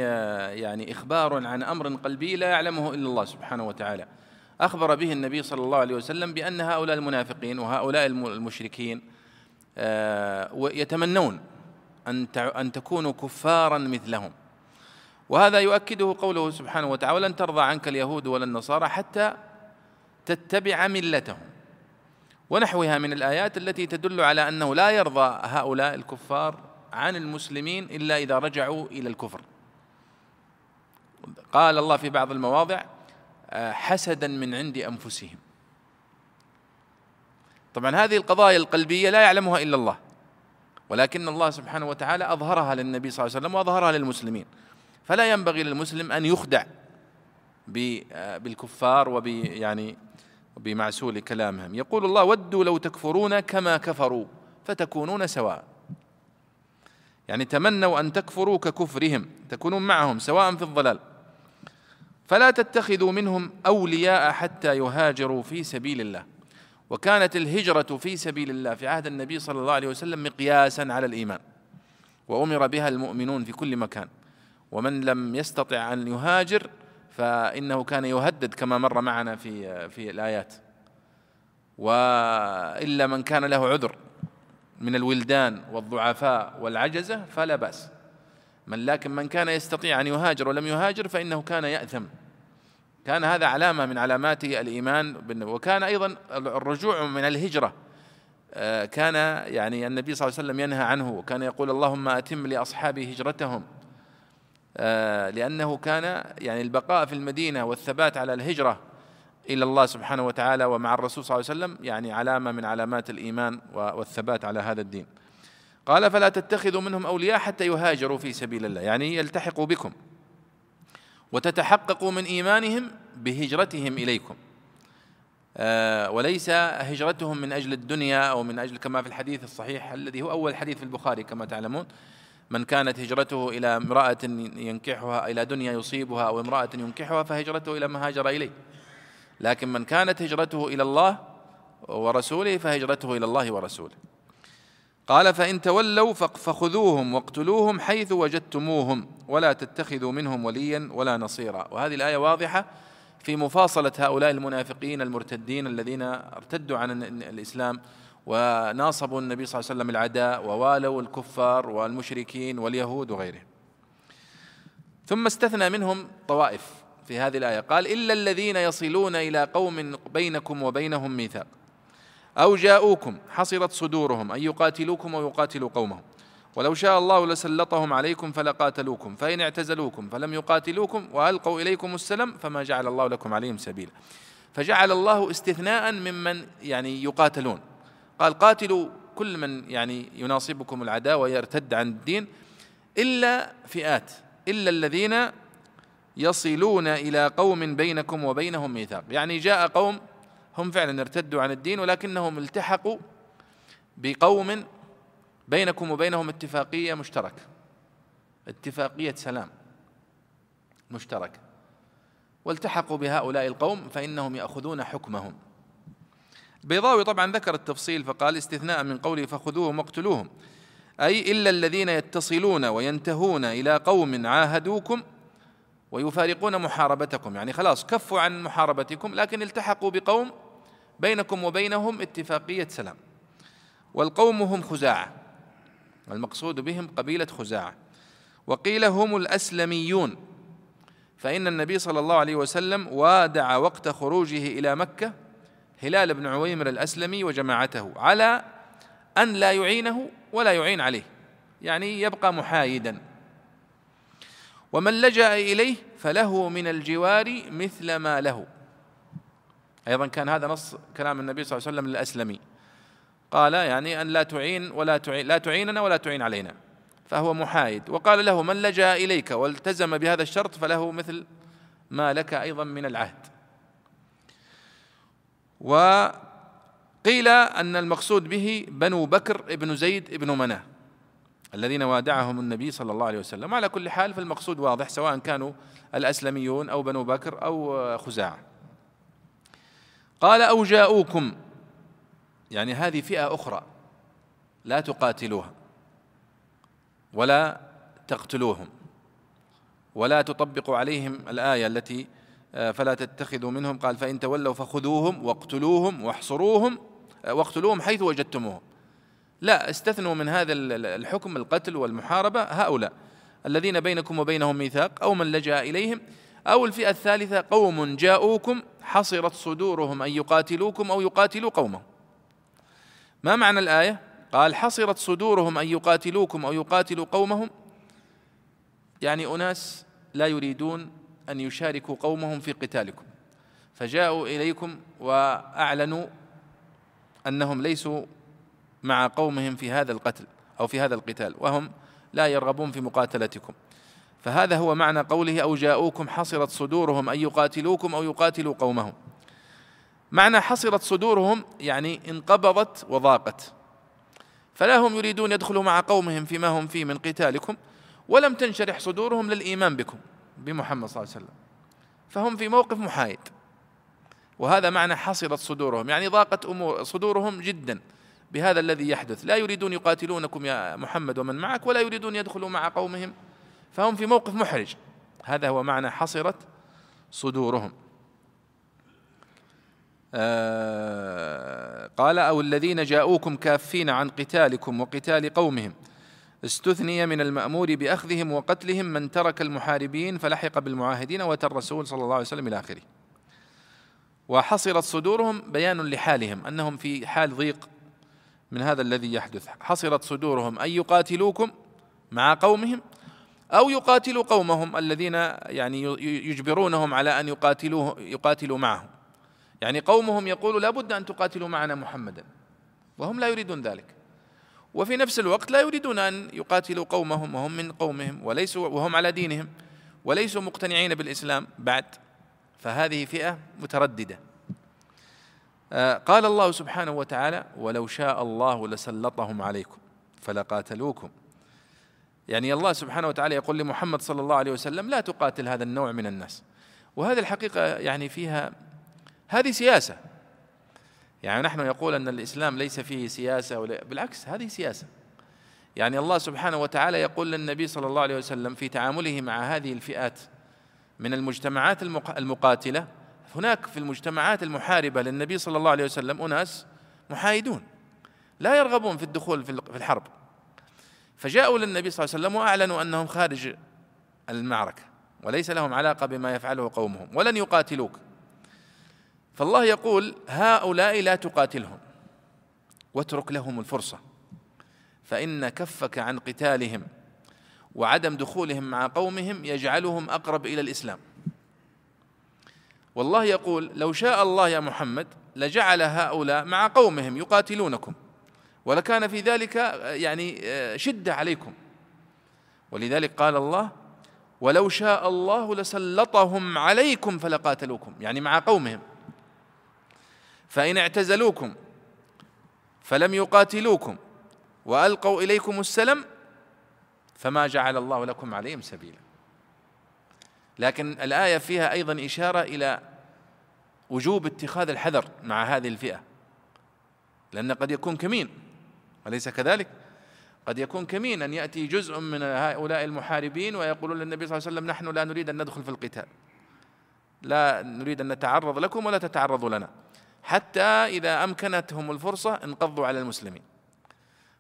يعني إخبار عن أمر قلبي لا يعلمه إلا الله سبحانه وتعالى. أخبر به النبي صلى الله عليه وسلم بأن هؤلاء المنافقين وهؤلاء المشركين آه، يتمنون أن أن تكونوا كفارا مثلهم. وهذا يؤكده قوله سبحانه وتعالى ولن ترضى عنك اليهود ولا النصارى حتى تتبع ملتهم. ونحوها من الآيات التي تدل على أنه لا يرضى هؤلاء الكفار عن المسلمين إلا إذا رجعوا إلى الكفر. قال الله في بعض المواضع آه، حسدا من عند أنفسهم. طبعا هذه القضايا القلبية لا يعلمها إلا الله ولكن الله سبحانه وتعالى أظهرها للنبي صلى الله عليه وسلم وأظهرها للمسلمين. فلا ينبغي للمسلم أن يخدع بالكفار وب يعني بمعسول كلامهم. يقول الله ودوا لو تكفرون كما كفروا فتكونون سواء. يعني تمنوا أن تكفروا ككفرهم تكونون معهم سواء في الضلال. فلا تتخذوا منهم أولياء حتى يهاجروا في سبيل الله. وكانت الهجرة في سبيل الله في عهد النبي صلى الله عليه وسلم مقياسا على الإيمان. وأمر بها المؤمنون في كل مكان. ومن لم يستطع أن يهاجر فإنه كان يهدد كما مر معنا في في الآيات. وإلا من كان له عذر. من الولدان والضعفاء والعجزة فلا بأس. من لكن من كان يستطيع أن يهاجر ولم يهاجر فإنه كان يأثم. كان هذا علامة من علامات الإيمان وكان أيضا الرجوع من الهجرة. آه، كان يعني النبي صلى الله عليه وسلم ينهى عنه وكان يقول اللهم أتم لأصحابي هجرتهم. آه، لأنه كان يعني البقاء في المدينة والثبات على الهجرة إلى الله سبحانه وتعالى ومع الرسول صلى الله عليه وسلم يعني علامة من علامات الإيمان والثبات على هذا الدين. قال فلا تتخذوا منهم أولياء حتى يهاجروا في سبيل الله، يعني يلتحقوا بكم. وتتحققوا من إيمانهم بهجرتهم إليكم. آه وليس هجرتهم من أجل الدنيا أو من أجل كما في الحديث الصحيح الذي هو أول حديث في البخاري كما تعلمون من كانت هجرته إلى امرأة ينكحها إلى دنيا يصيبها أو امرأة ينكحها فهجرته إلى ما هاجر إليه. لكن من كانت هجرته إلى الله ورسوله فهجرته إلى الله ورسوله. قال فإن تولوا فخذوهم واقتلوهم حيث وجدتموهم ولا تتخذوا منهم وليا ولا نصيرا. وهذه الآية واضحة في مفاصلة هؤلاء المنافقين المرتدين الذين ارتدوا عن الإسلام وناصبوا النبي صلى الله عليه وسلم العداء ووالوا الكفار والمشركين واليهود وغيرهم. ثم استثنى منهم طوائف. في هذه الآية. قال إلا الذين يصلون إلى قوم بينكم وبينهم ميثاق. أو جاءوكم حصرت صدورهم أن يقاتلوكم ويقاتلوا قومهم. ولو شاء الله لسلطهم عليكم فلقاتلوكم فإن اعتزلوكم فلم يقاتلوكم وألقوا إليكم السلم فما جعل الله لكم عليهم سبيلا. فجعل الله استثناء ممن يعني يقاتلون. قال قاتلوا كل من يعني يناصبكم العداء ويرتد عن الدين إلا فئات إلا الذين يصلون إلى قوم بينكم وبينهم ميثاق. يعني جاء قوم هم فعلا ارتدوا عن الدين ولكنهم التحقوا بقوم بينكم وبينهم اتفاقية مشتركة. اتفاقية سلام مشتركه والتحقوا بهؤلاء القوم فإنهم يأخذون حكمهم. البيضاوي طبعا ذكر التفصيل فقال استثناء من قوله فخذوهم واقتلوهم. أي إلا الذين يتصلون وينتهون إلى قوم عاهدوكم ويفارقون محاربتكم. يعني خلاص كفوا عن محاربتكم لكن التحقوا بقوم بينكم وبينهم اتفاقية سلام. والقوم هم خزاعة. المقصود بهم قبيلة خزاعة. وقيل هم الأسلميون. فإن النبي صلى الله عليه وسلم وادع وقت خروجه إلى مكة هلال بن عويمر الأسلمي وجماعته على أن لا يعينه ولا يعين عليه. يعني يبقى محايدا. ومن لجأ إليه فله من الجوار مثل ما له. أيضا كان هذا نص كلام النبي صلى الله عليه وسلم للأسلمي. قال يعني أن لا تعين ولا تعين لا تعيننا ولا تعين علينا. فهو محايد. وقال له من لجأ إليك والتزم بهذا الشرط فله مثل ما لك أيضا من العهد. وقيل أن المقصود به بنو بكر ابن زيد ابن مناة. الذين وادعهم النبي صلى الله عليه وسلم. على كل حال فالمقصود واضح سواء كانوا الأسلميون أو بنو بكر أو خزاعة. قال أو جاءوكم يعني هذه فئة أخرى لا تقاتلوها ولا تقتلوهم ولا تطبقوا عليهم الآية التي آه، فلا تتخذوا منهم. قال فإن تولوا فخذوهم واقتلوهم واحصروهم آه، واقتلوهم حيث وجدتموهم. لا استثنوا من هذا الحكم القتل والمحاربة هؤلاء الذين بينكم وبينهم ميثاق أو من لجأ إليهم أو الفئة الثالثة قوم جاءوكم حصرت صدورهم أن يقاتلوكم أو يقاتلوا قومهم. ما معنى الآية؟ قال حصرت صدورهم أن يقاتلوكم أو يقاتلوا قومهم. يعني أناس لا يريدون أن يشاركوا قومهم في قتالكم. فجاءوا إليكم وأعلنوا أنهم ليسوا مع قومهم في هذا القتل أو في هذا القتال وهم لا يرغبون في مقاتلتكم. فهذا هو معنى قوله أو جاءوكم حصرت صدورهم أن يقاتلوكم أو يقاتلوا قومهم. معنى حصرت صدورهم يعني انقبضت وضاقت. فلا هم يريدون يدخلوا مع قومهم فيما هم فيه من قتالكم ولم تنشرح صدورهم للإيمان بكم بمحمد صلى الله عليه وسلم. فهم في موقف محايد. وهذا معنى حصرت صدورهم يعني ضاقت أمور صدورهم جدا. بهذا الذي يحدث. لا يريدون يقاتلونكم يا محمد ومن معك ولا يريدون يدخلوا مع قومهم. فهم في موقف محرج. هذا هو معنى حصرت صدورهم. آه قال أو الذين جاءوكم كافين عن قتالكم وقتال قومهم. استثني من المأمور بأخذهم وقتلهم من ترك المحاربين فلحق بالمعاهدين وأتى الرسول صلى الله عليه وسلم إلى آخره. وحصرت صدورهم بيان لحالهم أنهم في حال ضيق. من هذا الذي يحدث. حصرت صدورهم أن يقاتلوكم مع قومهم أو يقاتلوا قومهم الذين يعني يجبرونهم على أن يقاتلوه يقاتلوا معهم. يعني قومهم يقولوا لابد أن تقاتلوا معنا محمدا. وهم لا يريدون ذلك. وفي نفس الوقت لا يريدون أن يقاتلوا قومهم وهم من قومهم وليسوا وهم على دينهم وليسوا مقتنعين بالإسلام بعد. فهذه فئة مترددة. قال الله سبحانه وتعالى ولو شاء الله لسلطهم عليكم فلقاتلوكم. يعني الله سبحانه وتعالى يقول لمحمد صلى الله عليه وسلم لا تقاتل هذا النوع من الناس. وهذه الحقيقة يعني فيها هذه سياسة. يعني نحن يقول أن الإسلام ليس فيه سياسة ولا بالعكس هذه سياسة. يعني الله سبحانه وتعالى يقول للنبي صلى الله عليه وسلم في تعامله مع هذه الفئات من المجتمعات المقاتلة هناك في المجتمعات المحاربة للنبي صلى الله عليه وسلم أناس محايدون لا يرغبون في الدخول في الحرب. فجاءوا للنبي صلى الله عليه وسلم وأعلنوا أنهم خارج المعركة وليس لهم علاقة بما يفعله قومهم ولن يقاتلوك. فالله يقول هؤلاء لا تقاتلهم واترك لهم الفرصة فإن كفك عن قتالهم وعدم دخولهم مع قومهم يجعلهم أقرب إلى الإسلام. والله يقول لو شاء الله يا محمد لجعل هؤلاء مع قومهم يقاتلونكم ولكان في ذلك يعني شدة عليكم. ولذلك قال الله ولو شاء الله لسلطهم عليكم فلقاتلوكم يعني مع قومهم. فإن اعتزلوكم فلم يقاتلوكم وألقوا إليكم السلم فما جعل الله لكم عليهم سبيلا. لكن الآية فيها أيضا إشارة إلى وجوب اتخاذ الحذر مع هذه الفئة لأن قد يكون كمين أليس كذلك؟ قد يكون كمين أن يأتي جزء من هؤلاء المحاربين ويقولون للنبي صلى الله عليه وسلم نحن لا نريد أن ندخل في القتال لا نريد أن نتعرض لكم ولا تتعرضوا لنا حتى إذا أمكنتهم الفرصة انقضوا على المسلمين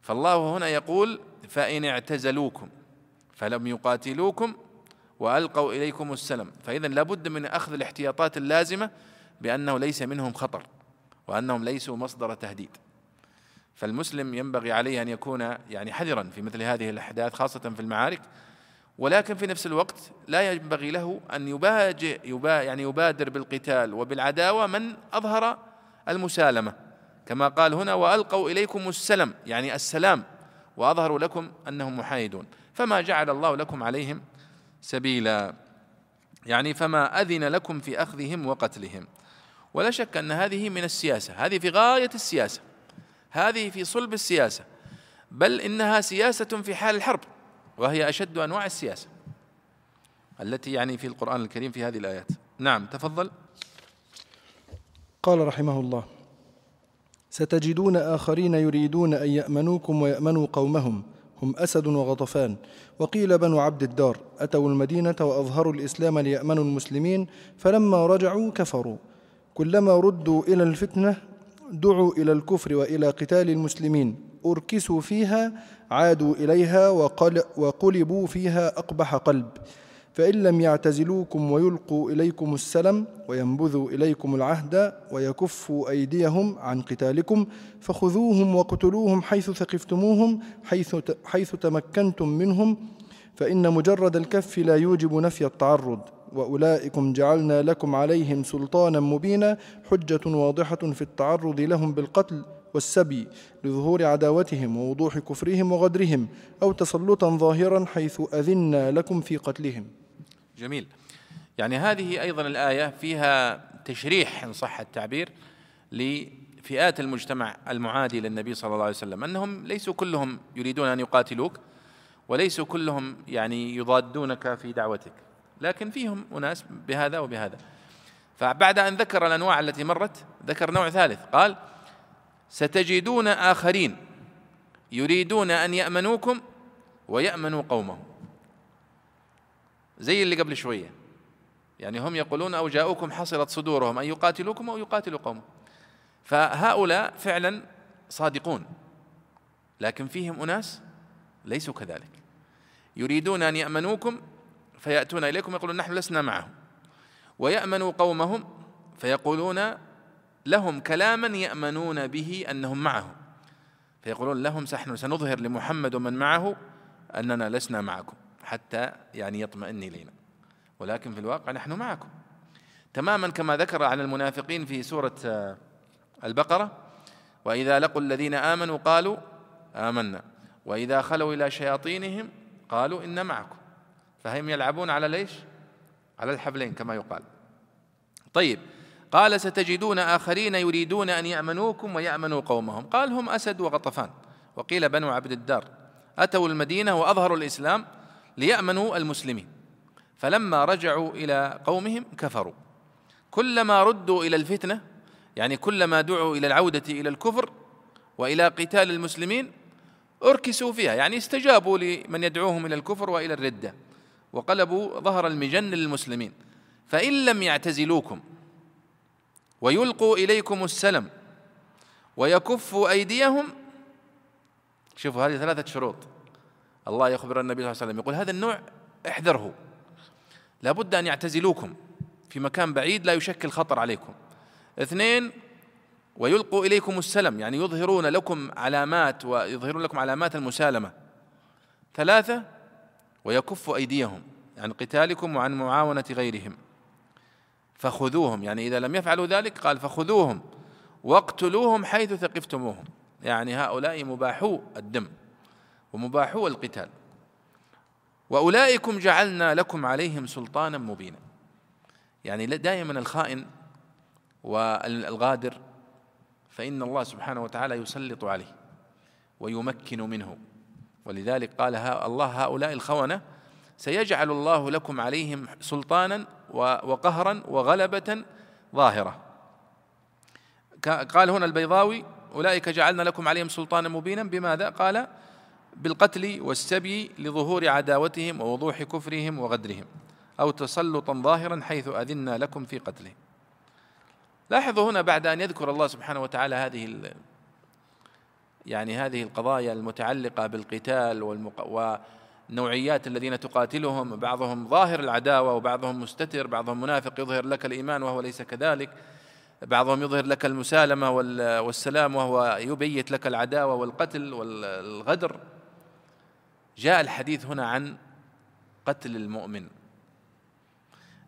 فالله هنا يقول فإن اعتزلوكم فلم يقاتلوكم وألقوا إليكم السلم. فإذا لابد من أخذ الاحتياطات اللازمة بأنه ليس منهم خطر وأنهم ليسوا مصدر تهديد. فالمسلم ينبغي عليه أن يكون يعني حذرا في مثل هذه الأحداث خاصة في المعارك. ولكن في نفس الوقت لا ينبغي له أن يباجئ يبا يعني يبادر بالقتال وبالعداوة من أظهر المسالمة. كما قال هنا وألقوا إليكم السلم يعني السلام. واظهروا لكم أنهم محايدون. فما جعل الله لكم عليهم سبيلا. يعني فما أذن لكم في أخذهم وقتلهم. ولا شك أن هذه من السياسة. هذه في غاية السياسة. هذه في صلب السياسة. بل إنها سياسة في حال الحرب. وهي أشد أنواع السياسة. التي يعني في القرآن الكريم في هذه الآيات. نعم تفضل. قال رحمه الله ستجدون آخرين يريدون أن يأمنوكم ويأمنوا قومهم. هم أسد وغطفان. وقيل بنو عبد الدار أتوا المدينة وأظهروا الإسلام ليأمنوا المسلمين فلما رجعوا كفروا. كلما ردوا إلى الفتنة دعوا إلى الكفر وإلى قتال المسلمين. أركسوا فيها عادوا إليها وقلبوا فيها أقبح قلب. فإن لم يعتزلوكم ويلقوا إليكم السلم وينبذوا إليكم العهد ويكفوا أيديهم عن قتالكم فخذوهم وقتلوهم حيث ثقفتموهم حيث, حيث تمكنتم منهم فإن مجرد الكف لا يوجب نفي التعرض وأولئكم جعلنا لكم عليهم سلطانا مبينا حجة واضحة في التعرض لهم بالقتل والسبي لظهور عداوتهم ووضوح كفرهم وغدرهم أو تسلطا ظاهرا حيث أذنا لكم في قتلهم. جميل. يعني هذه أيضا الآية فيها تشريح إن صح التعبير لفئات المجتمع المعادي للنبي صلى الله عليه وسلم أنهم ليسوا كلهم يريدون أن يقاتلوك وليسوا كلهم يعني يضادونك في دعوتك لكن فيهم أناس بهذا وبهذا. فبعد أن ذكر الأنواع التي مرت ذكر نوع ثالث قال ستجدون آخرين يريدون أن يأمنوكم ويأمنوا قومهم. زي اللي قبل شوية. يعني هم يقولون أو جاءوكم حصلت صدورهم أن يقاتلوكم أو يقاتلوا قومهم فهؤلاء فعلا صادقون لكن فيهم أناس ليسوا كذلك. يريدون أن يأمنوكم فيأتون إليكم يقولون نحن لسنا معهم. ويأمنوا قومهم فيقولون لهم كلاما يأمنون به أنهم معهم. فيقولون لهم نحن سنظهر لمحمد ومن معه أننا لسنا معكم. حتى يعني يطمئن إلينا ولكن في الواقع نحن معكم. تماما كما ذكر عن المنافقين في سورة آه، البقرة وإذا لقوا الذين آمنوا قالوا آمنا. وإذا خلوا إلى شياطينهم قالوا إن معكم. فهم يلعبون على ليش؟ على الحبلين كما يقال. طيب قال ستجدون آخرين يريدون أن يأمنوكم ويأمنوا قومهم. قال هم أسد وغطفان. وقيل بنو عبد الدار. أتوا المدينة وأظهروا الإسلام ليأمنوا المسلمين. فلما رجعوا إلى قومهم كفروا. كلما ردوا إلى الفتنة يعني كلما دعوا إلى العودة إلى الكفر وإلى قتال المسلمين أركسوا فيها يعني استجابوا لمن يدعوهم إلى الكفر وإلى الردة وقلبوا ظهر المجن للمسلمين. فإن لم يعتزلوكم ويلقوا إليكم السلم ويكفوا أيديهم شوفوا هذه ثلاثة شروط. الله يخبر النبي صلى الله عليه وسلم يقول هذا النوع احذره. لابد أن يعتزلوكم في مكان بعيد لا يشكل خطر عليكم. اثنين ويلقوا إليكم السلم يعني يظهرون لكم علامات ويظهرون لكم علامات المسالمة. ثلاثة ويكف أيديهم عن قتالكم وعن معاونة غيرهم. فخذوهم يعني إذا لم يفعلوا ذلك قال فخذوهم واقتلوهم حيث ثقفتموهم. يعني هؤلاء مباحو الدم. ومباحو القتال. وأولئكم جعلنا لكم عليهم سلطانا مبينا. يعني دائما الخائن والغادر فإن الله سبحانه وتعالى يسلط عليه ويمكن منه. ولذلك قال الله هؤلاء الخونة سيجعل الله لكم عليهم سلطانا وقهرا وغلبة ظاهرة. قال هنا البيضاوي أولئك جعلنا لكم عليهم سلطانا مبينا. بماذا؟ قال بالقتل والسبي لظهور عداوتهم ووضوح كفرهم وغدرهم أو تسلطا ظاهرا حيث أذنا لكم في قتلهم لاحظوا هنا بعد أن يذكر الله سبحانه وتعالى هذه يعني هذه القضايا المتعلقة بالقتال والمق... ونوعيات الذين تقاتلهم بعضهم ظاهر العداوة وبعضهم مستتر بعضهم منافق يظهر لك الإيمان وهو ليس كذلك. بعضهم يظهر لك المسالمة والسلام وهو يبيت لك العداوة والقتل والغدر. جاء الحديث هنا عن قتل المؤمن.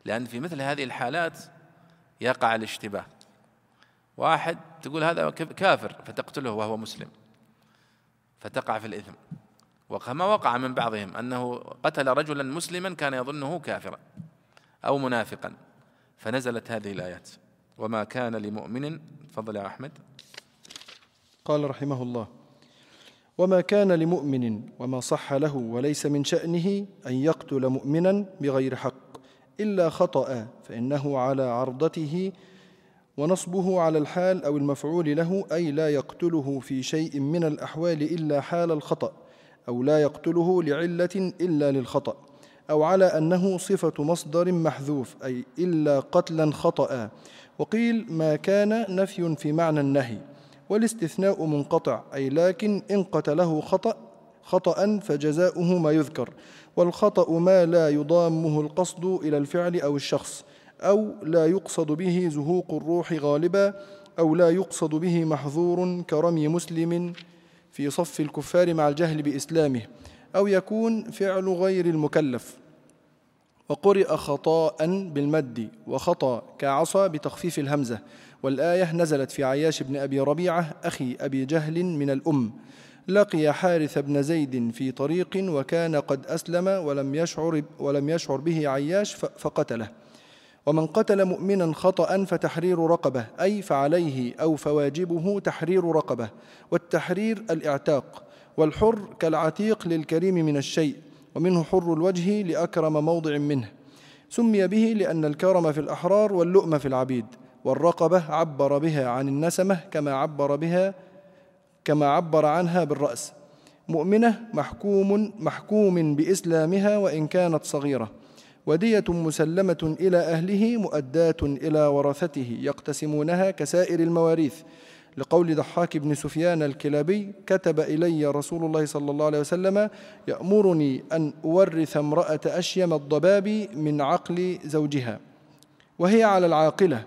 لأن في مثل هذه الحالات يقع الاشتباه. واحد تقول هذا كافر فتقتله وهو مسلم فتقع في الإثم. وكما وقع من بعضهم أنه قتل رجلا مسلما كان يظنه كافرا أو منافقا فنزلت هذه الآيات. وما كان لمؤمن فضل يا أحمد. قال رحمه الله وما كان لمؤمن وما صح له وليس من شأنه أن يقتل مؤمنا بغير حق إلا خطأ فإنه على عرضته ونصبه على الحال أو المفعول له أي لا يقتله في شيء من الأحوال إلا حال الخطأ أو لا يقتله لعلة إلا للخطأ أو على أنه صفة مصدر محذوف أي إلا قتلا خطأ وقيل ما كان نفي في معنى النهي والاستثناء منقطع أي لكن إن قتله خطأ خطأ فجزاؤه ما يذكر والخطأ ما لا يضامه القصد إلى الفعل أو الشخص أو لا يقصد به زهوق الروح غالبا أو لا يقصد به محظور كرمي مسلم في صف الكفار مع الجهل بإسلامه أو يكون فعل غير المكلف. وقرئ خطاء بالمد وخطأ كعصى بتخفيف الهمزة. والآية نزلت في عياش بن أبي ربيعة أخي أبي جهل من الأم. لقي حارث بن زيد في طريق وكان قد أسلم ولم يشعر, ولم يشعر به عياش فقتله. ومن قتل مؤمنا خطأ فتحرير رقبة أي فعليه أو فواجبه تحرير رقبة. والتحرير الإعتاق والحر كالعتيق للكريم من الشيء ومنه حر الوجه لأكرم موضع منه. سمي به لأن الكرم في الأحرار واللؤم في العبيد. والرقبة عبر بها عن النسمة كما عبر بها كما عبر عنها بالرأس. مؤمنة محكوم محكوم بإسلامها وإن كانت صغيرة. ودية مسلمة إلى أهله مؤداة إلى ورثته يقتسمونها كسائر المواريث. لقول ضحاك بن سفيان الكلابي كتب إلي رسول الله صلى الله عليه وسلم يأمرني أن أورث امرأة أشيم الضباب من عقل زوجها. وهي على العاقلة.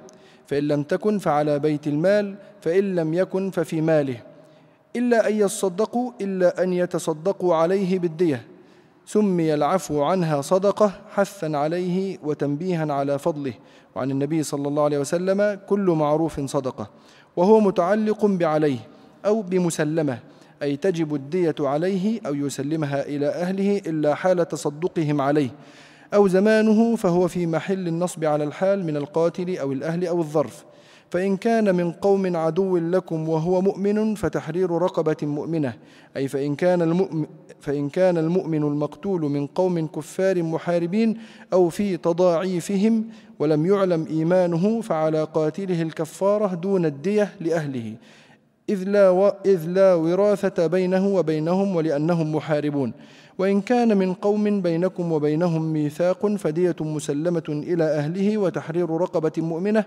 فإن لم تكن فعلى بيت المال فإن لم يكن ففي ماله. إلا أن يصدقوا إلا أن يتصدقوا عليه بالدية. سمي العفو عنها صدقة حثا عليه وتنبيها على فضله. وعن النبي صلى الله عليه وسلم كل معروف صدقة. وهو متعلق بعليه أو بمسلمة. أي تجب الدية عليه أو يسلمها إلى أهله إلا حال تصدقهم عليه. أو زمانه فهو في محل النصب على الحال من القاتل أو الأهل أو الظرف. فإن كان من قوم عدو لكم وهو مؤمن فتحرير رقبة مؤمنة. أي فإن كان المؤمن فإن كان المؤمن المقتول من قوم كفار محاربين أو في تضاعيفهم ولم يعلم إيمانه فعلى قاتله الكفارة دون الدية لأهله. إذ لا, و... إذ لا وراثة بينه وبينهم ولأنهم محاربون. وإن كان من قوم بينكم وبينهم ميثاق فدية مسلمة إلى أهله وتحرير رقبة مؤمنة.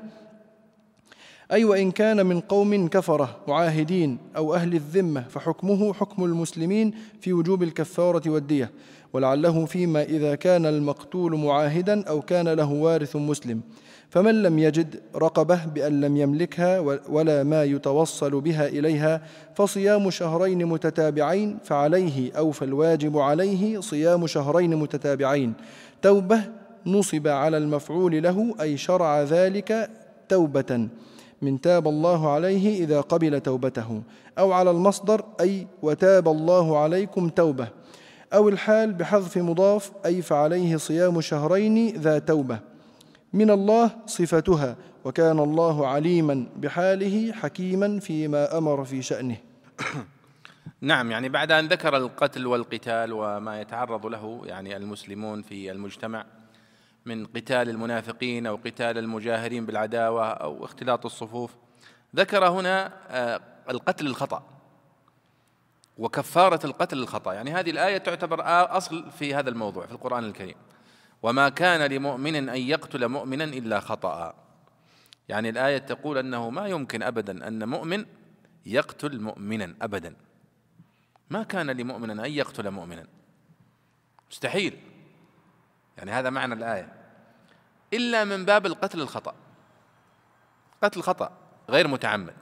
أي وإن كان من قوم كفرة معاهدين أو أهل الذمة فحكمه حكم المسلمين في وجوب الكفارة والدية. ولعله فيما إذا كان المقتول معاهدا أو كان له وارث مسلم. فمن لم يجد رقبة بأن لم يملكها ولا ما يتوصل بها إليها فصيام شهرين متتابعين فعليه أو فالواجب عليه صيام شهرين متتابعين. توبة نصب على المفعول له أي شرع ذلك توبة. من تاب الله عليه إذا قبل توبته. أو على المصدر أي وتاب الله عليكم توبة. أو الحال بحذف مضاف أي فعليه صيام شهرين ذا توبة. من الله صفتها وكان الله عليما بحاله حكيما فيما أمر في شأنه. نعم يعني بعد أن ذكر القتل والقتال وما يتعرض له يعني المسلمون في المجتمع من قتال المنافقين أو قتال المجاهرين بالعداوة أو اختلاط الصفوف ذكر هنا آه، القتل الخطأ وكفارة القتل الخطأ. يعني هذه الآية تعتبر أصل في هذا الموضوع في القرآن الكريم. وما كان لمؤمن أن يقتل مؤمنا إلا خطأ. يعني الآية تقول أنه ما يمكن أبدا أن مؤمن يقتل مؤمنا أبدا. ما كان لمؤمن أن يقتل مؤمنا. مستحيل. يعني هذا معنى الآية. إلا من باب القتل الخطأ. قتل خطأ غير متعمد.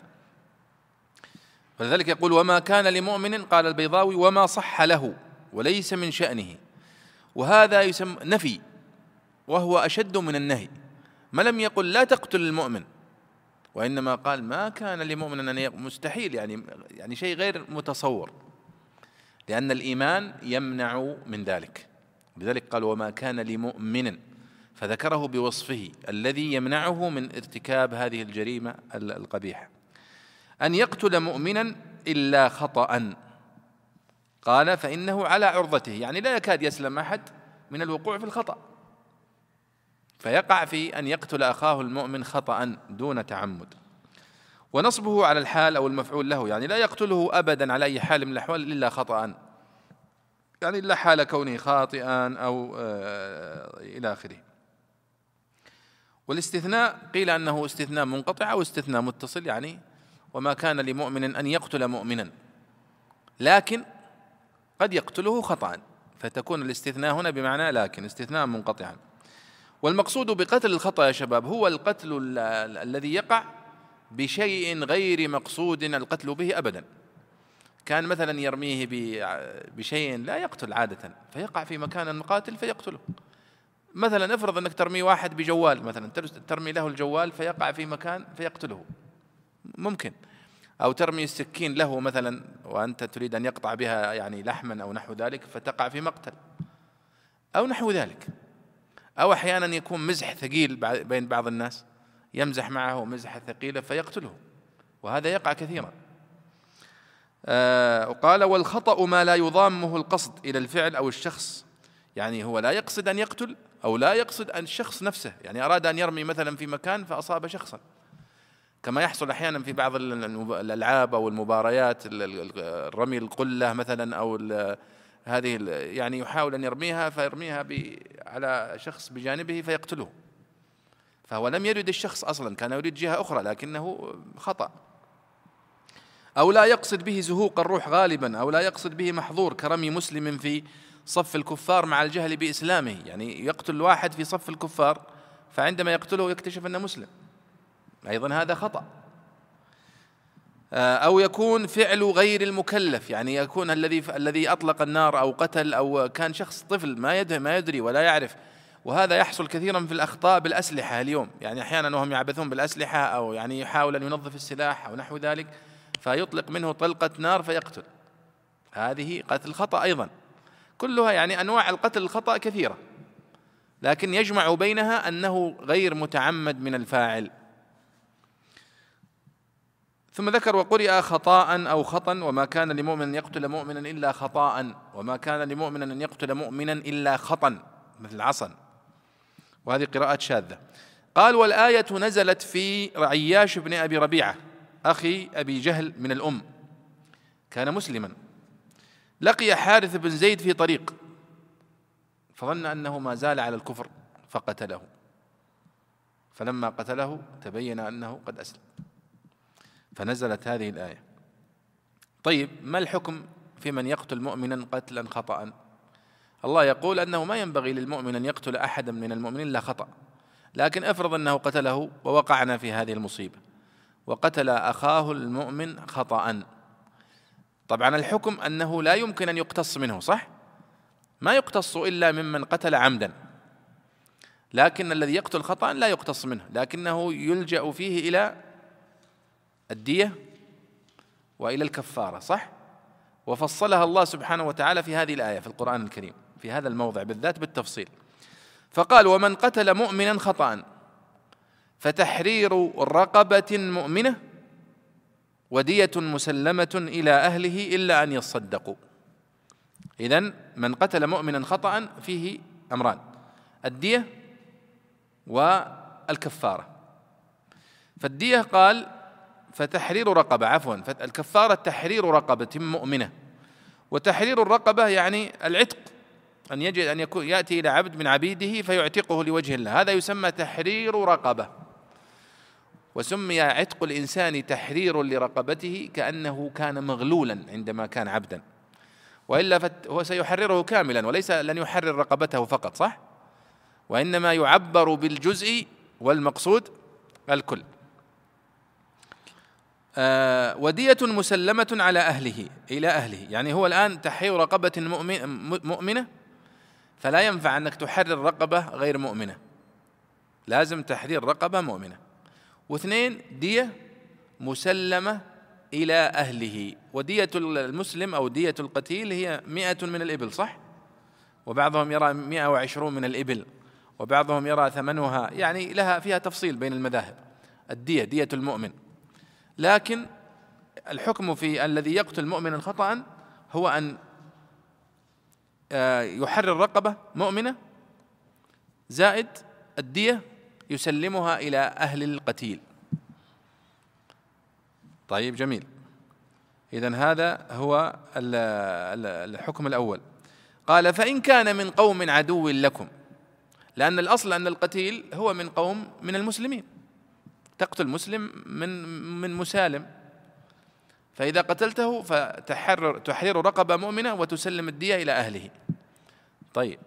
ولذلك يقول وما كان لمؤمن قال البيضاوي وما صح له وليس من شأنه. وهذا يسمى نفي وهو أشد من النهي. ما لم يقل لا تقتل المؤمن وإنما قال ما كان لمؤمن أن مستحيل يعني يعني شيء غير متصور لأن الإيمان يمنع من ذلك. لذلك قال وما كان لمؤمن فذكره بوصفه الذي يمنعه من ارتكاب هذه الجريمة القبيحة. أن يقتل مؤمنا إلا خطا. قال فإنه على عرضته يعني لا يكاد يسلم أحد من الوقوع في الخطأ. فيقع في أن يقتل أخاه المؤمن خطأ دون تعمد. ونصبه على الحال أو المفعول له يعني لا يقتله ابدا على أي حال من الأحوال إلا خطأ يعني إلا حال كونه خاطئا أو آه، إلى آخره. والاستثناء قيل أنه استثناء منقطع أو استثناء متصل يعني وما كان لمؤمن أن يقتل مؤمنا. لكن قد يقتله خطأ فتكون الاستثناء هنا بمعنى لكن استثناء منقطعا. والمقصود بقتل الخطأ يا شباب هو القتل الذي يقع بشيء غير مقصود القتل به أبدا. كان مثلا يرميه بشيء لا يقتل عادة فيقع في مكان المقاتل فيقتله. مثلا افرض أنك ترمي واحد بجوال مثلا ترمي له الجوال فيقع في مكان فيقتله. ممكن. أو ترمي السكين له مثلا وأنت تريد أن يقطع بها يعني لحما أو نحو ذلك فتقع في مقتل أو نحو ذلك. أو أحيانا يكون مزح ثقيل بين بعض الناس يمزح معه مزحة ثقيلة فيقتله وهذا يقع كثيرا. آه وقال والخطأ ما لا يضامه القصد إلى الفعل أو الشخص يعني هو لا يقصد أن يقتل أو لا يقصد أن الشخص نفسه يعني أراد أن يرمي مثلا في مكان فأصاب شخصا. كما يحصل أحيانا في بعض الألعاب أو المباريات الرمي القلة مثلا أو هذه يعني يحاول أن يرميها فيرميها على شخص بجانبه فيقتله. فهو لم يرد الشخص أصلا كان يريد جهة أخرى لكنه خطأ. أو لا يقصد به زهوق الروح غالبا أو لا يقصد به محظور كرمي مسلم في صف الكفار مع الجهل بإسلامه. يعني يقتل واحد في صف الكفار فعندما يقتله يكتشف أنه مسلم. أيضا هذا خطأ. آه، أو يكون فعل غير المكلف يعني يكون الذي الذي أطلق النار أو قتل أو كان شخص طفل ما يدري ما يدري ولا يعرف. وهذا يحصل كثيرا في الأخطاء بالأسلحة اليوم. يعني أحيانا وهم يعبثون بالأسلحة أو يعني يحاول أن ينظف السلاح أو نحو ذلك فيطلق منه طلقة نار فيقتل. هذه قتل خطأ أيضا. كلها يعني أنواع القتل الخطأ كثيرة. لكن يجمع بينها أنه غير متعمد من الفاعل. ثم ذكر وقرئ خطاء أو خطا وما كان لمؤمن أن يقتل مؤمنا إلا خطاء وما كان لمؤمن أن يقتل مؤمنا إلا خطا مثل عصا. وهذه قراءات شاذة. قال والآية نزلت في عياش بن أبي ربيعة أخي أبي جهل من الأم. كان مسلما. لقي حارث بن زيد في طريق فظن أنه ما زال على الكفر فقتله. فلما قتله تبين أنه قد أسلم. فنزلت هذه الآية. طيب ما الحكم في من يقتل مؤمنا قتلا خطأ الله يقول أنه ما ينبغي للمؤمن أن يقتل أحدا من المؤمنين إلا خطأ. لكن افرض أنه قتله ووقعنا في هذه المصيبة. وقتل أخاه المؤمن خطأ طبعا الحكم أنه لا يمكن أن يقتص منه صح؟ ما يقتص إلا ممن قتل عمدا. لكن الذي يقتل خطأ لا يقتص منه لكنه يلجأ فيه إلى الدية وإلى الكفارة صح؟ وفصلها الله سبحانه وتعالى في هذه الآية في القرآن الكريم في هذا الموضع بالذات بالتفصيل. فقال ومن قتل مؤمنا خطأ. فتحرير رقبة مؤمنة ودية مسلمة إلى أهله إلا أن يصدقوا. إذن من قتل مؤمنا خطأ فيه أمران الدية والكفارة. فالدية قال فتحرير رقبة عفوا الكفارة تحرير رقبة مؤمنة. وتحرير الرقبة يعني العتق أن يجد أن يكون يأتي إلى عبد من عبيده فيعتقه لوجه الله. هذا يسمى تحرير رقبة. وسمي عتق الإنسان تحرير لرقبته كأنه كان مغلولا عندما كان عبدا. وإلا هو سيحرره كاملا وليس لن يحرر رقبته فقط صح؟ وإنما يعبر بالجزء والمقصود الكل. ودية مسلمة على أهله إلى أهله. يعني هو الآن تحرير رقبة مؤمنة فلا ينفع أنك تحرر رقبة غير مؤمنة. لازم تحرير رقبة مؤمنة. واثنين دية مسلمة إلى أهله. ودية المسلم أو دية القتيل هي مئة من الإبل صح؟ وبعضهم يرى مئة وعشرون من الإبل وبعضهم يرى ثمنها. يعني لها فيها تفصيل بين المذاهب. الدية دية المؤمن. لكن الحكم في الذي يقتل مؤمنا خطأ هو أن آه، يحرر رقبة مؤمنة زائد الدية يسلمها إلى أهل القتيل. طيب جميل. إذا هذا هو الحكم الأول. قال فإن كان من قوم عدو لكم لأن الأصل أن القتيل هو من قوم من المسلمين. تقتل مسلم من من مسالم. فإذا قتلته فتحرر تحرير رقبة مؤمنة وتسلم الدية إلى أهله. طيب.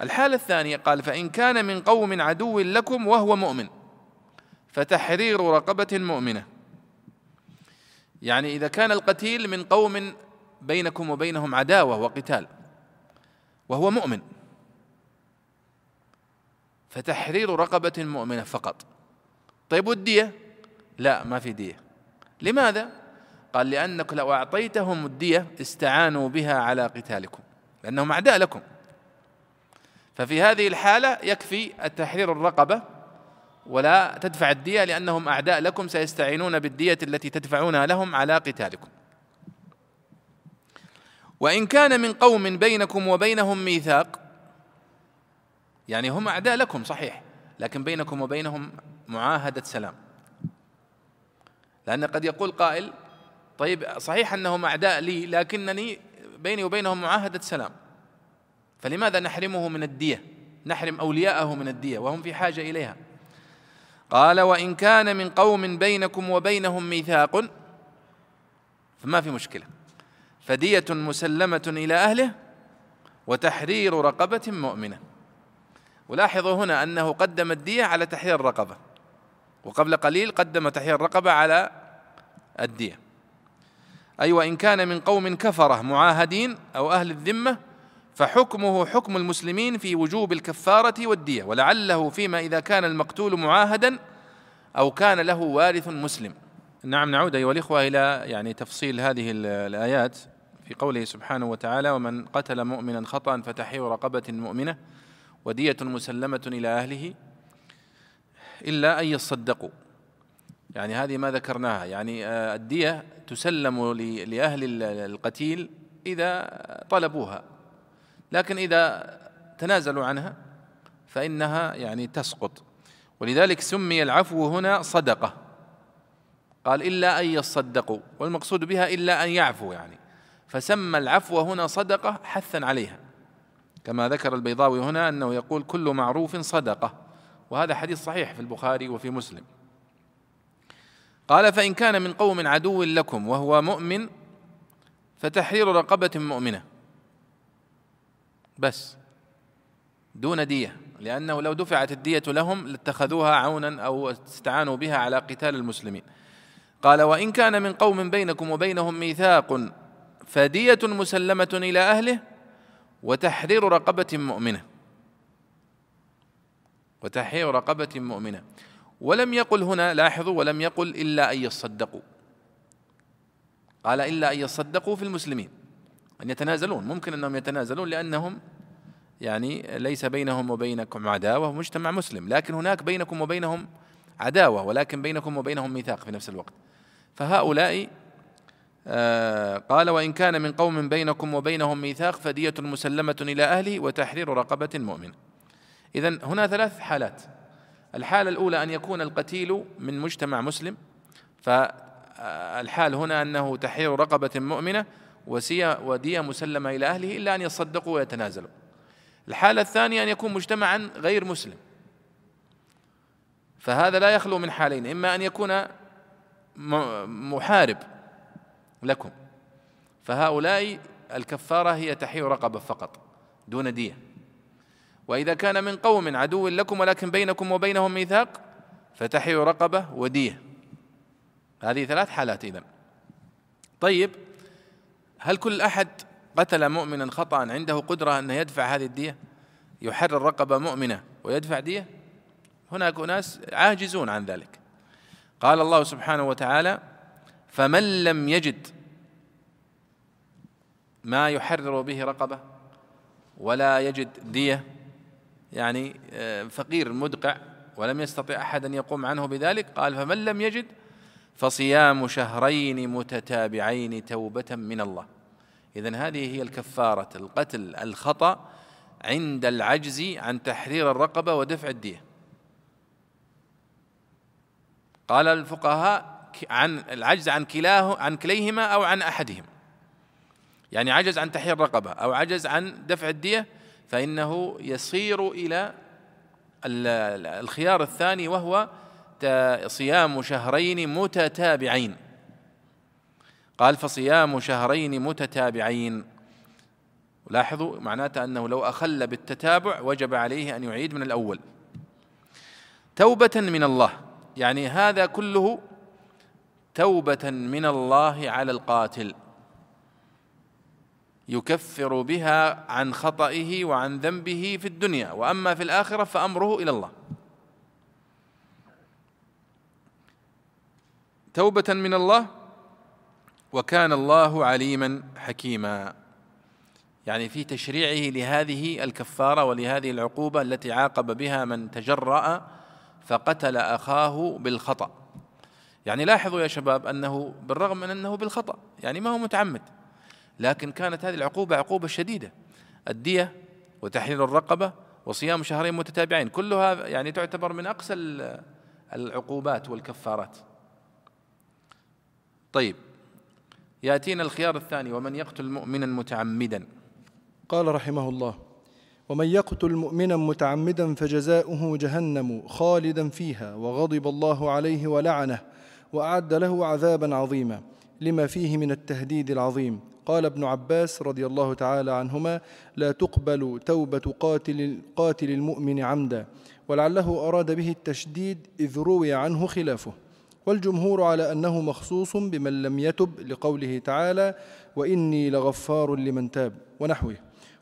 الحالة الثانية قال فإن كان من قوم عدو لكم وهو مؤمن فتحرير رقبة مؤمنة. يعني إذا كان القتيل من قوم بينكم وبينهم عداوة وقتال وهو مؤمن فتحرير رقبة مؤمنة فقط. طيب والدية؟ لا ما في دية. لماذا؟ قال لأنك لو أعطيتهم الدية استعانوا بها على قتالكم لأنهم أعداء لكم. ففي هذه الحالة يكفي التحرير الرقبة ولا تدفع الدية لأنهم أعداء لكم سيستعينون بالدية التي تدفعونها لهم على قتالكم. وإن كان من قوم بينكم وبينهم ميثاق يعني هم أعداء لكم صحيح لكن بينكم وبينهم معاهدة سلام. لأن قد يقول قائل طيب صحيح أنهم أعداء لي لكنني بيني وبينهم معاهدة سلام. فلماذا نحرمه من الدية؟ نحرم أولياءه من الدية وهم في حاجة إليها. قال وإن كان من قوم بينكم وبينهم ميثاق فما في مشكلة. فدية مسلمة إلى أهله وتحرير رقبة مؤمنة. ولاحظوا هنا أنه قدم الدية على تحرير الرقبة. وقبل قليل قدم تحرير الرقبة على الدية. أي وإن كان من قوم كفرة معاهدين أو أهل الذمة فحكمه حكم المسلمين في وجوب الكفارة والدية ولعله فيما إذا كان المقتول معاهدا أو كان له وارث مسلم. نعم نعود أيها الإخوة إلى يعني تفصيل هذه الآيات في قوله سبحانه وتعالى ومن قتل مؤمنا خطأ فتحرير رقبة مؤمنة ودية مسلمة إلى أهله إلا أن يصدقوا. يعني هذه ما ذكرناها. يعني آه، الدية تسلم لأهل القتيل إذا طلبوها. لكن إذا تنازلوا عنها فإنها يعني تسقط. ولذلك سمي العفو هنا صدقة. قال إلا أن يصدقوا. والمقصود بها إلا أن يعفوا يعني. فسمى العفو هنا صدقة حثا عليها. كما ذكر البيضاوي هنا أنه يقول كل معروف صدقة. وهذا حديث صحيح في البخاري وفي مسلم. قال فإن كان من قوم عدو لكم وهو مؤمن فتحرير رقبة مؤمنة. بس. دون دية. لأنه لو دفعت الدية لهم لاتخذوها عونا أو استعانوا بها على قتال المسلمين. قال وإن كان من قوم بينكم وبينهم ميثاق فدية مسلمة إلى أهله وتحرير رقبة مؤمنة. وتحرير رقبة مؤمنة. ولم يقل هنا لاحظوا ولم يقل إلا أن يصدقوا. قال إلا أن يصدقوا في المسلمين. أن يتنازلون. ممكن أنهم يتنازلون لأنهم يعني ليس بينهم وبينكم عداوة مجتمع مسلم. لكن هناك بينكم وبينهم عداوة ولكن بينكم وبينهم ميثاق في نفس الوقت. فهؤلاء آه قال وإن كان من قوم بينكم وبينهم ميثاق فدية مسلمة إلى أهله وتحرير رقبة مؤمن إذا هنا ثلاث حالات. الحالة الأولى أن يكون القتيل من مجتمع مسلم فالحال هنا أنه تحرير رقبة مؤمنة ودية مسلمة إلى أهله إلا أن يصدقوا ويتنازلوا. الحالة الثانية أن يكون مجتمعا غير مسلم. فهذا لا يخلو من حالين إما أن يكون محارب لكم. فهؤلاء الكفارة هي تحرير رقبة فقط دون دية. وإذا كان من قوم عدو لكم ولكن بينكم وبينهم ميثاق فتحرير رقبة ودية. هذه ثلاث حالات إذن. طيب هل كل أحد قتل مؤمنا خطأ عنده قدرة أن يدفع هذه الدية؟ يحرر رقبة مؤمنة ويدفع دية؟ هناك أناس عاجزون عن ذلك. قال الله سبحانه وتعالى فمن لم يجد ما يحرر به رقبة ولا يجد دية يعني آه، فقير مدقع ولم يستطع أحد أن يقوم عنه بذلك قال فمن لم يجد فصيام شهرين متتابعين توبة من الله. إذن هذه هي الكفارة القتل الخطأ عند العجز عن تحرير الرقبة ودفع الدية. قال الفقهاء عن العجز عن كلاه عن كليهما أو عن أحدهما. يعني عجز عن تحرير الرقبة أو عجز عن دفع الدية فإنه يصير إلى الخيار الثاني وهو صيام شهرين متتابعين. قال فصيام شهرين متتابعين. لاحظوا معناته أنه لو أخل بالتتابع وجب عليه أن يعيد من الأول. توبة من الله يعني هذا كله توبة من الله على القاتل. يكفر بها عن خطئه وعن ذنبه في الدنيا وأما في الآخرة فأمره إلى الله. توبة من الله وكان الله عليما حكيما. يعني في تشريعه لهذه الكفارة ولهذه العقوبة التي عاقب بها من تجرأ فقتل أخاه بالخطأ. يعني لاحظوا يا شباب أنه بالرغم من أنه بالخطأ يعني ما هو متعمد. لكن كانت هذه العقوبة عقوبة شديدة. الدية وتحرير الرقبة وصيام شهرين متتابعين كلها يعني تعتبر من أقسى العقوبات والكفارات. طيب يأتينا الخيار الثاني ومن يقتل مؤمنا متعمدا. قال رحمه الله ومن يقتل مؤمنا متعمدا فجزاؤه جهنم خالدا فيها وغضب الله عليه ولعنه وأعد له عذابا عظيما لما فيه من التهديد العظيم. قال ابن عباس رضي الله تعالى عنهما لا تقبل توبة قاتل قاتل المؤمن عمدا ولعله أراد به التشديد إذ روي عنه خلافه والجمهور على أنه مخصوص بمن لم يتب لقوله تعالى وإني لغفار لمن تاب ونحوه.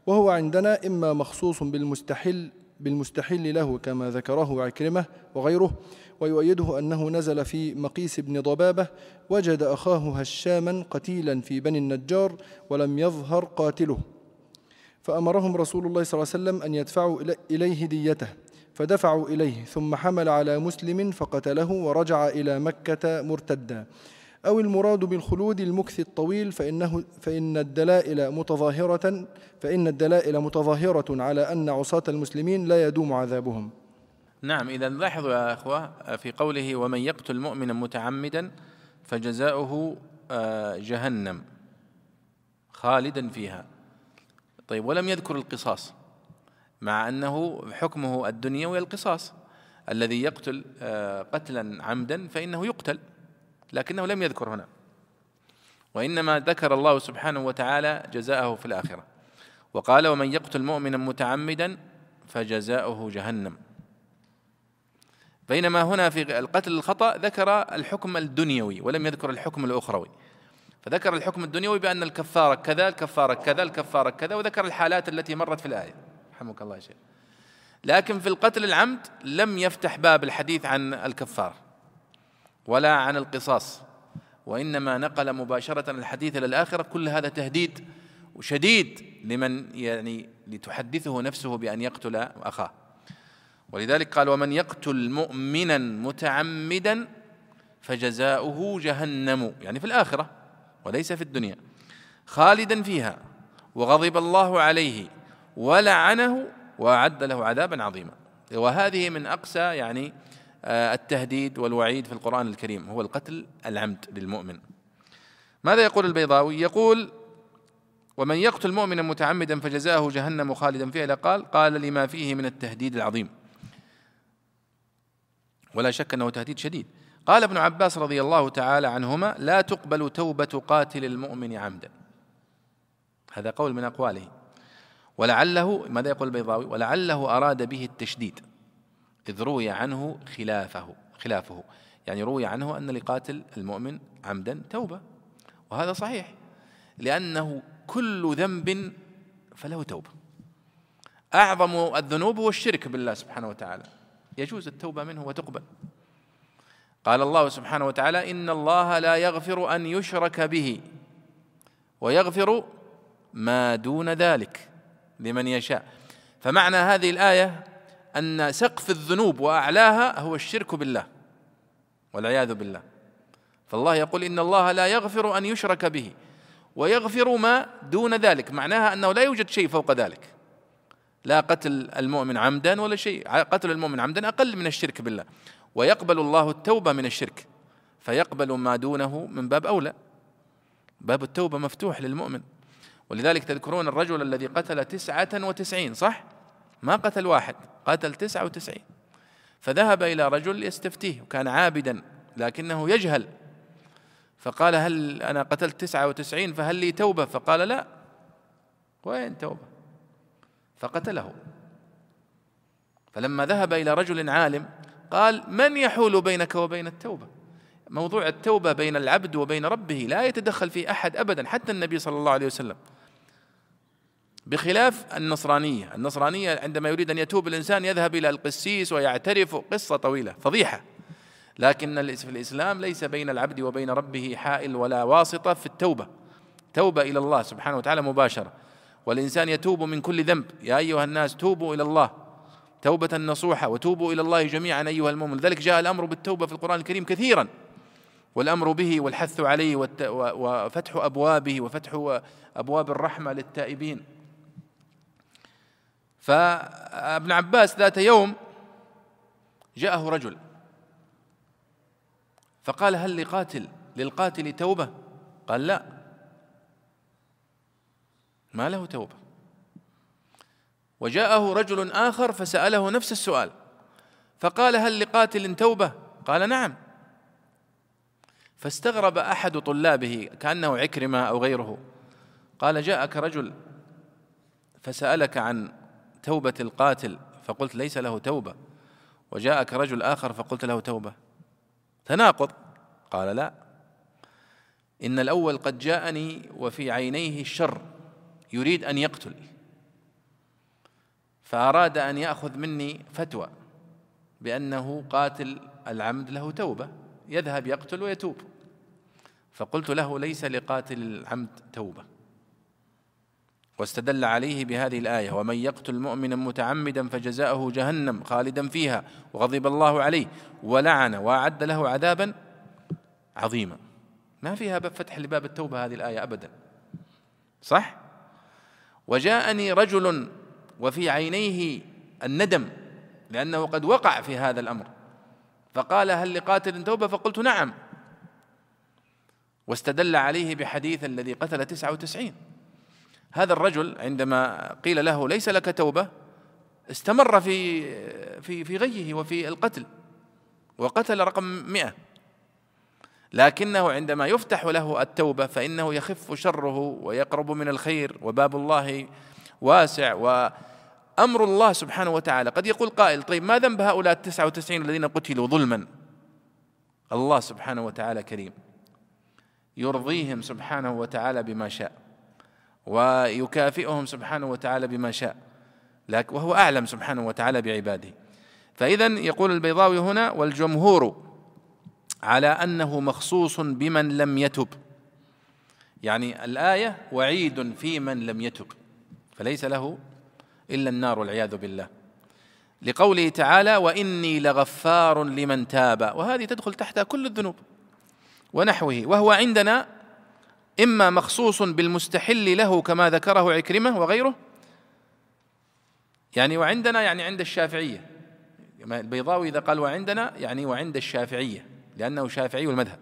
وهو عندنا إما مخصوص بالمستحل بالمستحل له كما ذكره عكرمة وغيره ويؤيده أنه نزل في مقيس بن ضبابة وجد أخاه هشاما قتيلا في بني النجار ولم يظهر قاتله. فأمرهم رسول الله صلى الله عليه وسلم أن يدفعوا إليه ديته. فدفعوا إليه ثم حمل على مسلم فقتله ورجع إلى مكة مرتدا. أو المراد بالخلود المكث الطويل فإنه فإن الدلائل متظاهرة فإن الدلائل متظاهرة على أن عصاة المسلمين لا يدوم عذابهم. نعم إذا لاحظوا يا أخوة في قوله ومن يقتل مؤمنا متعمدا فجزاؤه آه، جهنم خالدا فيها. طيب ولم يذكر القصاص مع أنه حكمه الدنيوي القصاص. الذي يقتل آه، قتلا عمدا فإنه يقتل لكنه لم يذكر هنا. وإنما ذكر الله سبحانه وتعالى جزاءه في الآخرة. وقال ومن يقتل مؤمنا متعمدا فجزاؤه جهنم. بينما هنا في القتل الخطأ ذكر الحكم الدنيوي ولم يذكر الحكم الأخروي. فذكر الحكم الدنيوي بأن الكفارة كذا الكفارة كذا الكفارة كذا وذكر الحالات التي مرت في الآية. رحمك الله شيء لكن في القتل العمد لم يفتح باب الحديث عن الكفار ولا عن القصاص وإنما نقل مباشرة الحديث إلى الآخرة. كل هذا تهديد شديد لمن يعني لتحدثه نفسه بأن يقتل أخاه. ولذلك قال ومن يقتل مؤمنا متعمدا فجزاؤه جهنم يعني في الآخرة وليس في الدنيا خالدا فيها وغضب الله عليه ولعنه وأعد له عذابا عظيما. وهذه من أقسى يعني آه، التهديد والوعيد في القرآن الكريم هو القتل العمد للمؤمن. ماذا يقول البيضاوي؟ يقول ومن يقتل مؤمنا متعمدا فجزاؤه جهنم خالدا فيها قال قال لما فيه من التهديد العظيم. ولا شك أنه تهديد شديد. قال ابن عباس رضي الله تعالى عنهما لا تقبل توبة قاتل المؤمن عمدا. هذا قول من أقواله. ولعله ماذا يقول البيضاوي؟ ولعله أراد به التشديد إذ روي عنه خلافه خلافه. يعني روي عنه أن لقاتل المؤمن عمدا توبة. وهذا صحيح لأنه كل ذنب فله توبة. أعظم الذنوب هو الشرك بالله سبحانه وتعالى. يجوز التوبة منه وتقبل. قال الله سبحانه وتعالى إن الله لا يغفر أن يشرك به ويغفر ما دون ذلك لمن يشاء. فمعنى هذه الآية أن سقف الذنوب وأعلاها هو الشرك بالله والعياذ بالله. فالله يقول إن الله لا يغفر أن يشرك به ويغفر ما دون ذلك. معناها أنه لا يوجد شيء فوق ذلك. لا قتل المؤمن عمدا ولا شيء. قتل المؤمن عمدا أقل من الشرك بالله. ويقبل الله التوبة من الشرك. فيقبل ما دونه من باب أولى. باب التوبة مفتوح للمؤمن. ولذلك تذكرون الرجل الذي قتل تسعة وتسعين صح؟ ما قتل واحد قتل تسعة وتسعين. فذهب إلى رجل يستفتيه وكان عابدا لكنه يجهل. فقال هل أنا قتلت تسعة وتسعين فهل لي توبة؟ فقال لا. وين توبة؟ فقتله. فلما ذهب إلى رجل عالم قال من يحول بينك وبين التوبة؟ موضوع التوبة بين العبد وبين ربه لا يتدخل فيه أحد أبدا حتى النبي صلى الله عليه وسلم. بخلاف النصرانية. النصرانية عندما يريد أن يتوب الإنسان يذهب إلى القسيس ويعترف قصة طويلة فضيحة. لكن في الإسلام ليس بين العبد وبين ربه حائل ولا واسطة في التوبة. توبة إلى الله سبحانه وتعالى مباشرة. والإنسان يتوب من كل ذنب. يا أيها الناس توبوا إلى الله. توبة نصوحة. وتوبوا إلى الله جميعا أيها المؤمن. لذلك جاء الأمر بالتوبة في القرآن الكريم كثيرا. والأمر به والحث عليه وفتح أبوابه وفتح أبواب الرحمة للتائبين. فابن عباس ذات يوم جاءه رجل. فقال هل لقاتل للقاتل توبة؟ قال لا. ما له توبة. وجاءه رجل آخر فسأله نفس السؤال. فقال هل لقاتل توبة؟ قال نعم. فاستغرب أحد طلابه كأنه عكرمة أو غيره. قال جاءك رجل فسألك عن توبة القاتل فقلت ليس له توبة. وجاءك رجل آخر فقلت له توبة. تناقض؟ قال لا. إن الأول قد جاءني وفي عينيه الشر. يريد أن يقتل. فأراد أن يأخذ مني فتوى بأنه قاتل العمد له توبة. يذهب يقتل ويتوب. فقلت له ليس لقاتل العمد توبة. واستدل عليه بهذه الآية ومن يقتل مؤمنا متعمدا فجزاؤه جهنم خالدا فيها وغضب الله عليه ولعن وأعد له عذابا عظيما. ما فيها فتح لباب التوبة هذه الآية ابدا. صح؟ وجاءني رجل وفي عينيه الندم لأنه قد وقع في هذا الأمر. فقال هل لقاتل توبة؟ فقلت نعم. واستدل عليه بحديث الذي قتل تسعة وتسعين. هذا الرجل عندما قيل له ليس لك توبة استمر في في في غيه وفي القتل وقتل رقم مئة. لكنه عندما يفتح له التوبة فإنه يخف شره ويقرب من الخير وباب الله واسع وأمر الله سبحانه وتعالى. قد يقول قائل طيب ما ذنب هؤلاء التسعة وتسعين الذين قتلوا ظلما؟ الله سبحانه وتعالى كريم. يرضيهم سبحانه وتعالى بما شاء ويكافئهم سبحانه وتعالى بما شاء وهو أعلم سبحانه وتعالى بعباده. فاذا يقول البيضاوي هنا والجمهور على أنه مخصوص بمن لم يتب. يعني الآية وعيد في من لم يتب فليس له إلا النار والعياذ بالله. لقوله تعالى وإني لغفار لمن تاب. وهذه تدخل تحتها كل الذنوب ونحوه. وهو عندنا إما مخصوص بالمستحل له كما ذكره عكرمة وغيره يعني وعندنا يعني عند الشافعية. البيضاوي إذا قال وعندنا يعني وعند الشافعية. لأنه شافعي المذهب.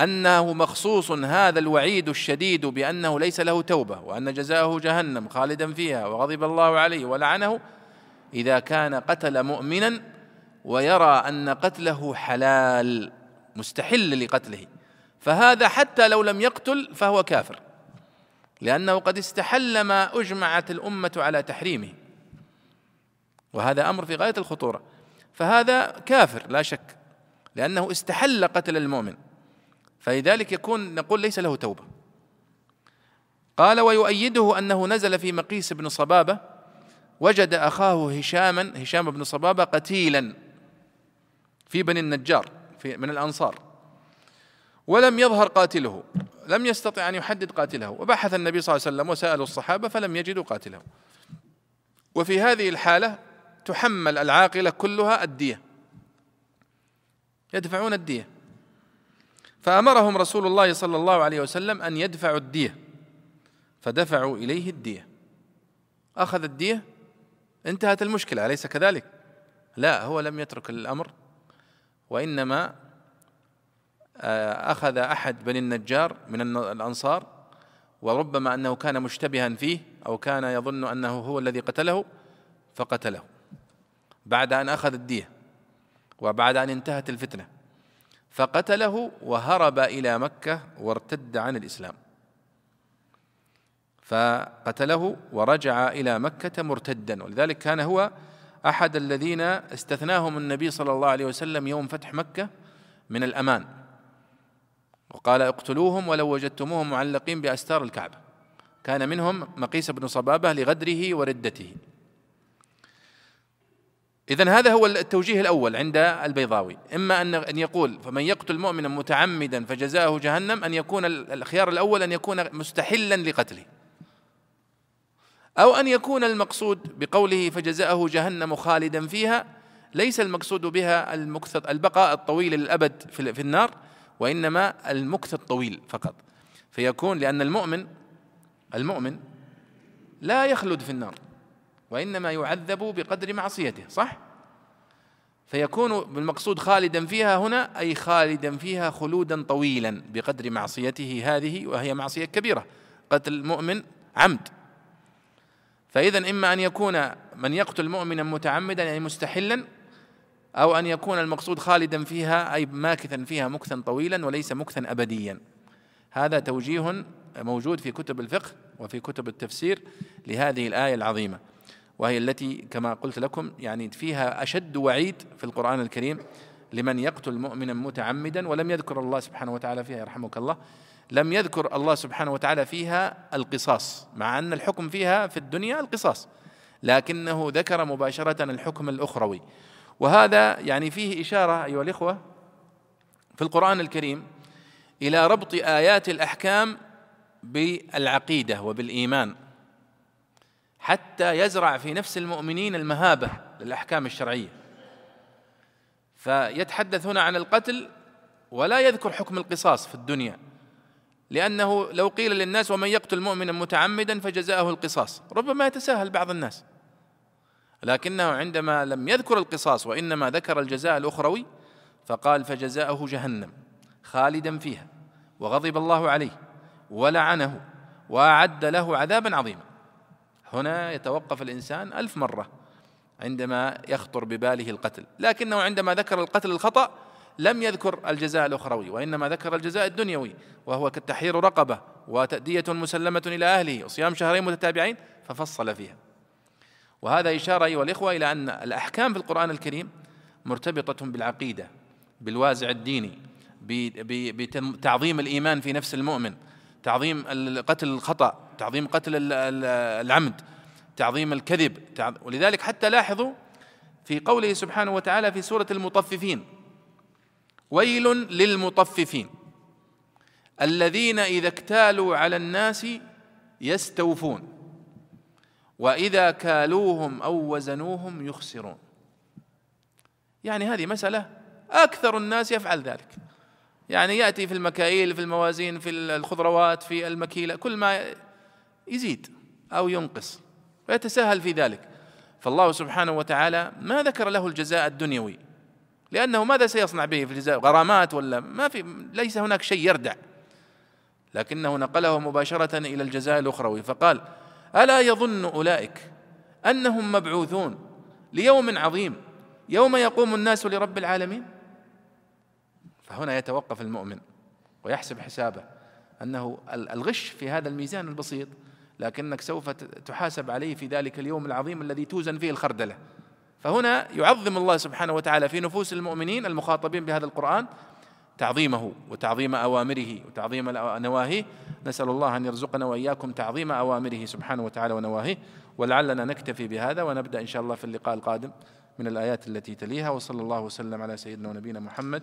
أنه مخصوص هذا الوعيد الشديد بأنه ليس له توبة وأن جزاءه جهنم خالدا فيها وغضب الله عليه ولعنه إذا كان قتل مؤمنا ويرى أن قتله حلال مستحل لقتله. فهذا حتى لو لم يقتل فهو كافر لأنه قد استحل ما أجمعت الأمة على تحريمه. وهذا أمر في غاية الخطورة. فهذا كافر لا شك. لأنه استحل قتل المؤمن. فلذلك يكون نقول ليس له توبة. قال ويؤيده أنه نزل في مقيس بن صبابة وجد أخاه هشاما هشام بن صبابة قتيلا في بني النجار في من الأنصار. ولم يظهر قاتله لم يستطع أن يحدد قاتله. وبحث النبي صلى الله عليه وسلم وسألوا الصحابة فلم يجدوا قاتله. وفي هذه الحالة تحمل العاقلة كلها الدية. يدفعون الدية. فأمرهم رسول الله صلى الله عليه وسلم أن يدفعوا الدية. فدفعوا إليه الدية. أخذ الدية انتهت المشكلة أليس كذلك؟ لا هو لم يترك الأمر وإنما آه، أخذ أحد بني النجار من الأنصار وربما أنه كان مشتبها فيه أو كان يظن أنه هو الذي قتله فقتله. بعد أن أخذ الدية. وبعد أن انتهت الفتنة فقتله وهرب إلى مكة وارتد عن الإسلام. فقتله ورجع إلى مكة مرتدا ولذلك كان هو أحد الذين استثناهم النبي صلى الله عليه وسلم يوم فتح مكة من الأمان. وقال اقتلوهم ولو وجدتموهم معلقين بأستار الكعبة. كان منهم مقيس بن صبابة لغدره وردته. إذا هذا هو التوجيه الأول عند البيضاوي. إما أن أن يقول فمن يقتل مؤمنا متعمدا فجزاؤه جهنم أن يكون الخيار الأول أن يكون مستحلا لقتله. أو أن يكون المقصود بقوله فجزاءه جهنم خالدا فيها ليس المقصود بها المكث البقاء الطويل للأبد في النار وإنما المكث الطويل فقط. فيكون لأن المؤمن المؤمن لا يخلد في النار. وإنما يعذب بقدر معصيته صح؟ فيكون بالمقصود خالدا فيها هنا أي خالدا فيها خلودا طويلا بقدر معصيته هذه وهي معصية كبيرة قتل المؤمن عمد. فإذا إما أن يكون من يقتل مؤمنا متعمدا يعني مستحلا أو أن يكون المقصود خالدا فيها أي ماكثا فيها مكثا طويلا وليس مكثا أبديا. هذا توجيه موجود في كتب الفقه وفي كتب التفسير لهذه الآية العظيمة. وهي التي كما قلت لكم يعني فيها أشد وعيد في القرآن الكريم لمن يقتل مؤمنا متعمدا ولم يذكر الله سبحانه وتعالى فيها يرحمك الله. لم يذكر الله سبحانه وتعالى فيها القصاص مع أن الحكم فيها في الدنيا القصاص. لكنه ذكر مباشرة الحكم الأخروي. وهذا يعني فيه إشارة أيها الإخوة في القرآن الكريم إلى ربط آيات الأحكام بالعقيدة وبالإيمان. حتى يزرع في نفس المؤمنين المهابة للأحكام الشرعية. فيتحدث هنا عن القتل ولا يذكر حكم القصاص في الدنيا لأنه لو قيل للناس ومن يقتل مؤمنا متعمدا فجزاؤه القصاص ربما يتساهل بعض الناس. لكنه عندما لم يذكر القصاص وإنما ذكر الجزاء الأخروي فقال فجزاؤه جهنم خالدا فيها وغضب الله عليه ولعنه وأعد له عذابا عظيما. هنا يتوقف الإنسان ألف مرة عندما يخطر بباله القتل. لكنه عندما ذكر القتل الخطأ لم يذكر الجزاء الأخروي وإنما ذكر الجزاء الدنيوي وهو كالتحرير رقبة وتأدية مسلمة إلى أهله وصيام شهرين متتابعين ففصل فيها. وهذا إشارة أيها الإخوة إلى أن الأحكام في القرآن الكريم مرتبطة بالعقيدة بالوازع الديني بتعظيم الإيمان في نفس المؤمن تعظيم قتل الخطأ تعظيم قتل العمد تعظيم الكذب ولذلك حتى لاحظوا في قوله سبحانه وتعالى في سورة المطففين. ويل للمطففين. الذين إذا اكتالوا على الناس يستوفون. وإذا كالوهم أو وزنوهم يخسرون. يعني هذه مسألة أكثر الناس يفعل ذلك. يعني يأتي في المكاييل في الموازين في الخضروات في المكيلة كل ما يزيد أو ينقص ويتساهل في ذلك. فالله سبحانه وتعالى ما ذكر له الجزاء الدنيوي لأنه ماذا سيصنع به في الجزاء؟ غرامات ولا ما في ليس هناك شيء يردع. لكنه نقله مباشرة إلى الجزاء الأخروي فقال ألا يظن أولئك أنهم مبعوثون ليوم عظيم يوم يقوم الناس لرب العالمين؟ فهنا يتوقف المؤمن ويحسب حسابه أنه الغش في هذا الميزان البسيط لكنك سوف تحاسب عليه في ذلك اليوم العظيم الذي توزن فيه الخردلة. فهنا يعظم الله سبحانه وتعالى في نفوس المؤمنين المخاطبين بهذا القرآن تعظيمه وتعظيم أوامره وتعظيم نواهيه. نسأل الله أن يرزقنا وإياكم تعظيم أوامره سبحانه وتعالى ونواهيه ولعلنا نكتفي بهذا ونبدأ إن شاء الله في اللقاء القادم من الآيات التي تليها وصلى الله وسلم على سيدنا ونبينا محمد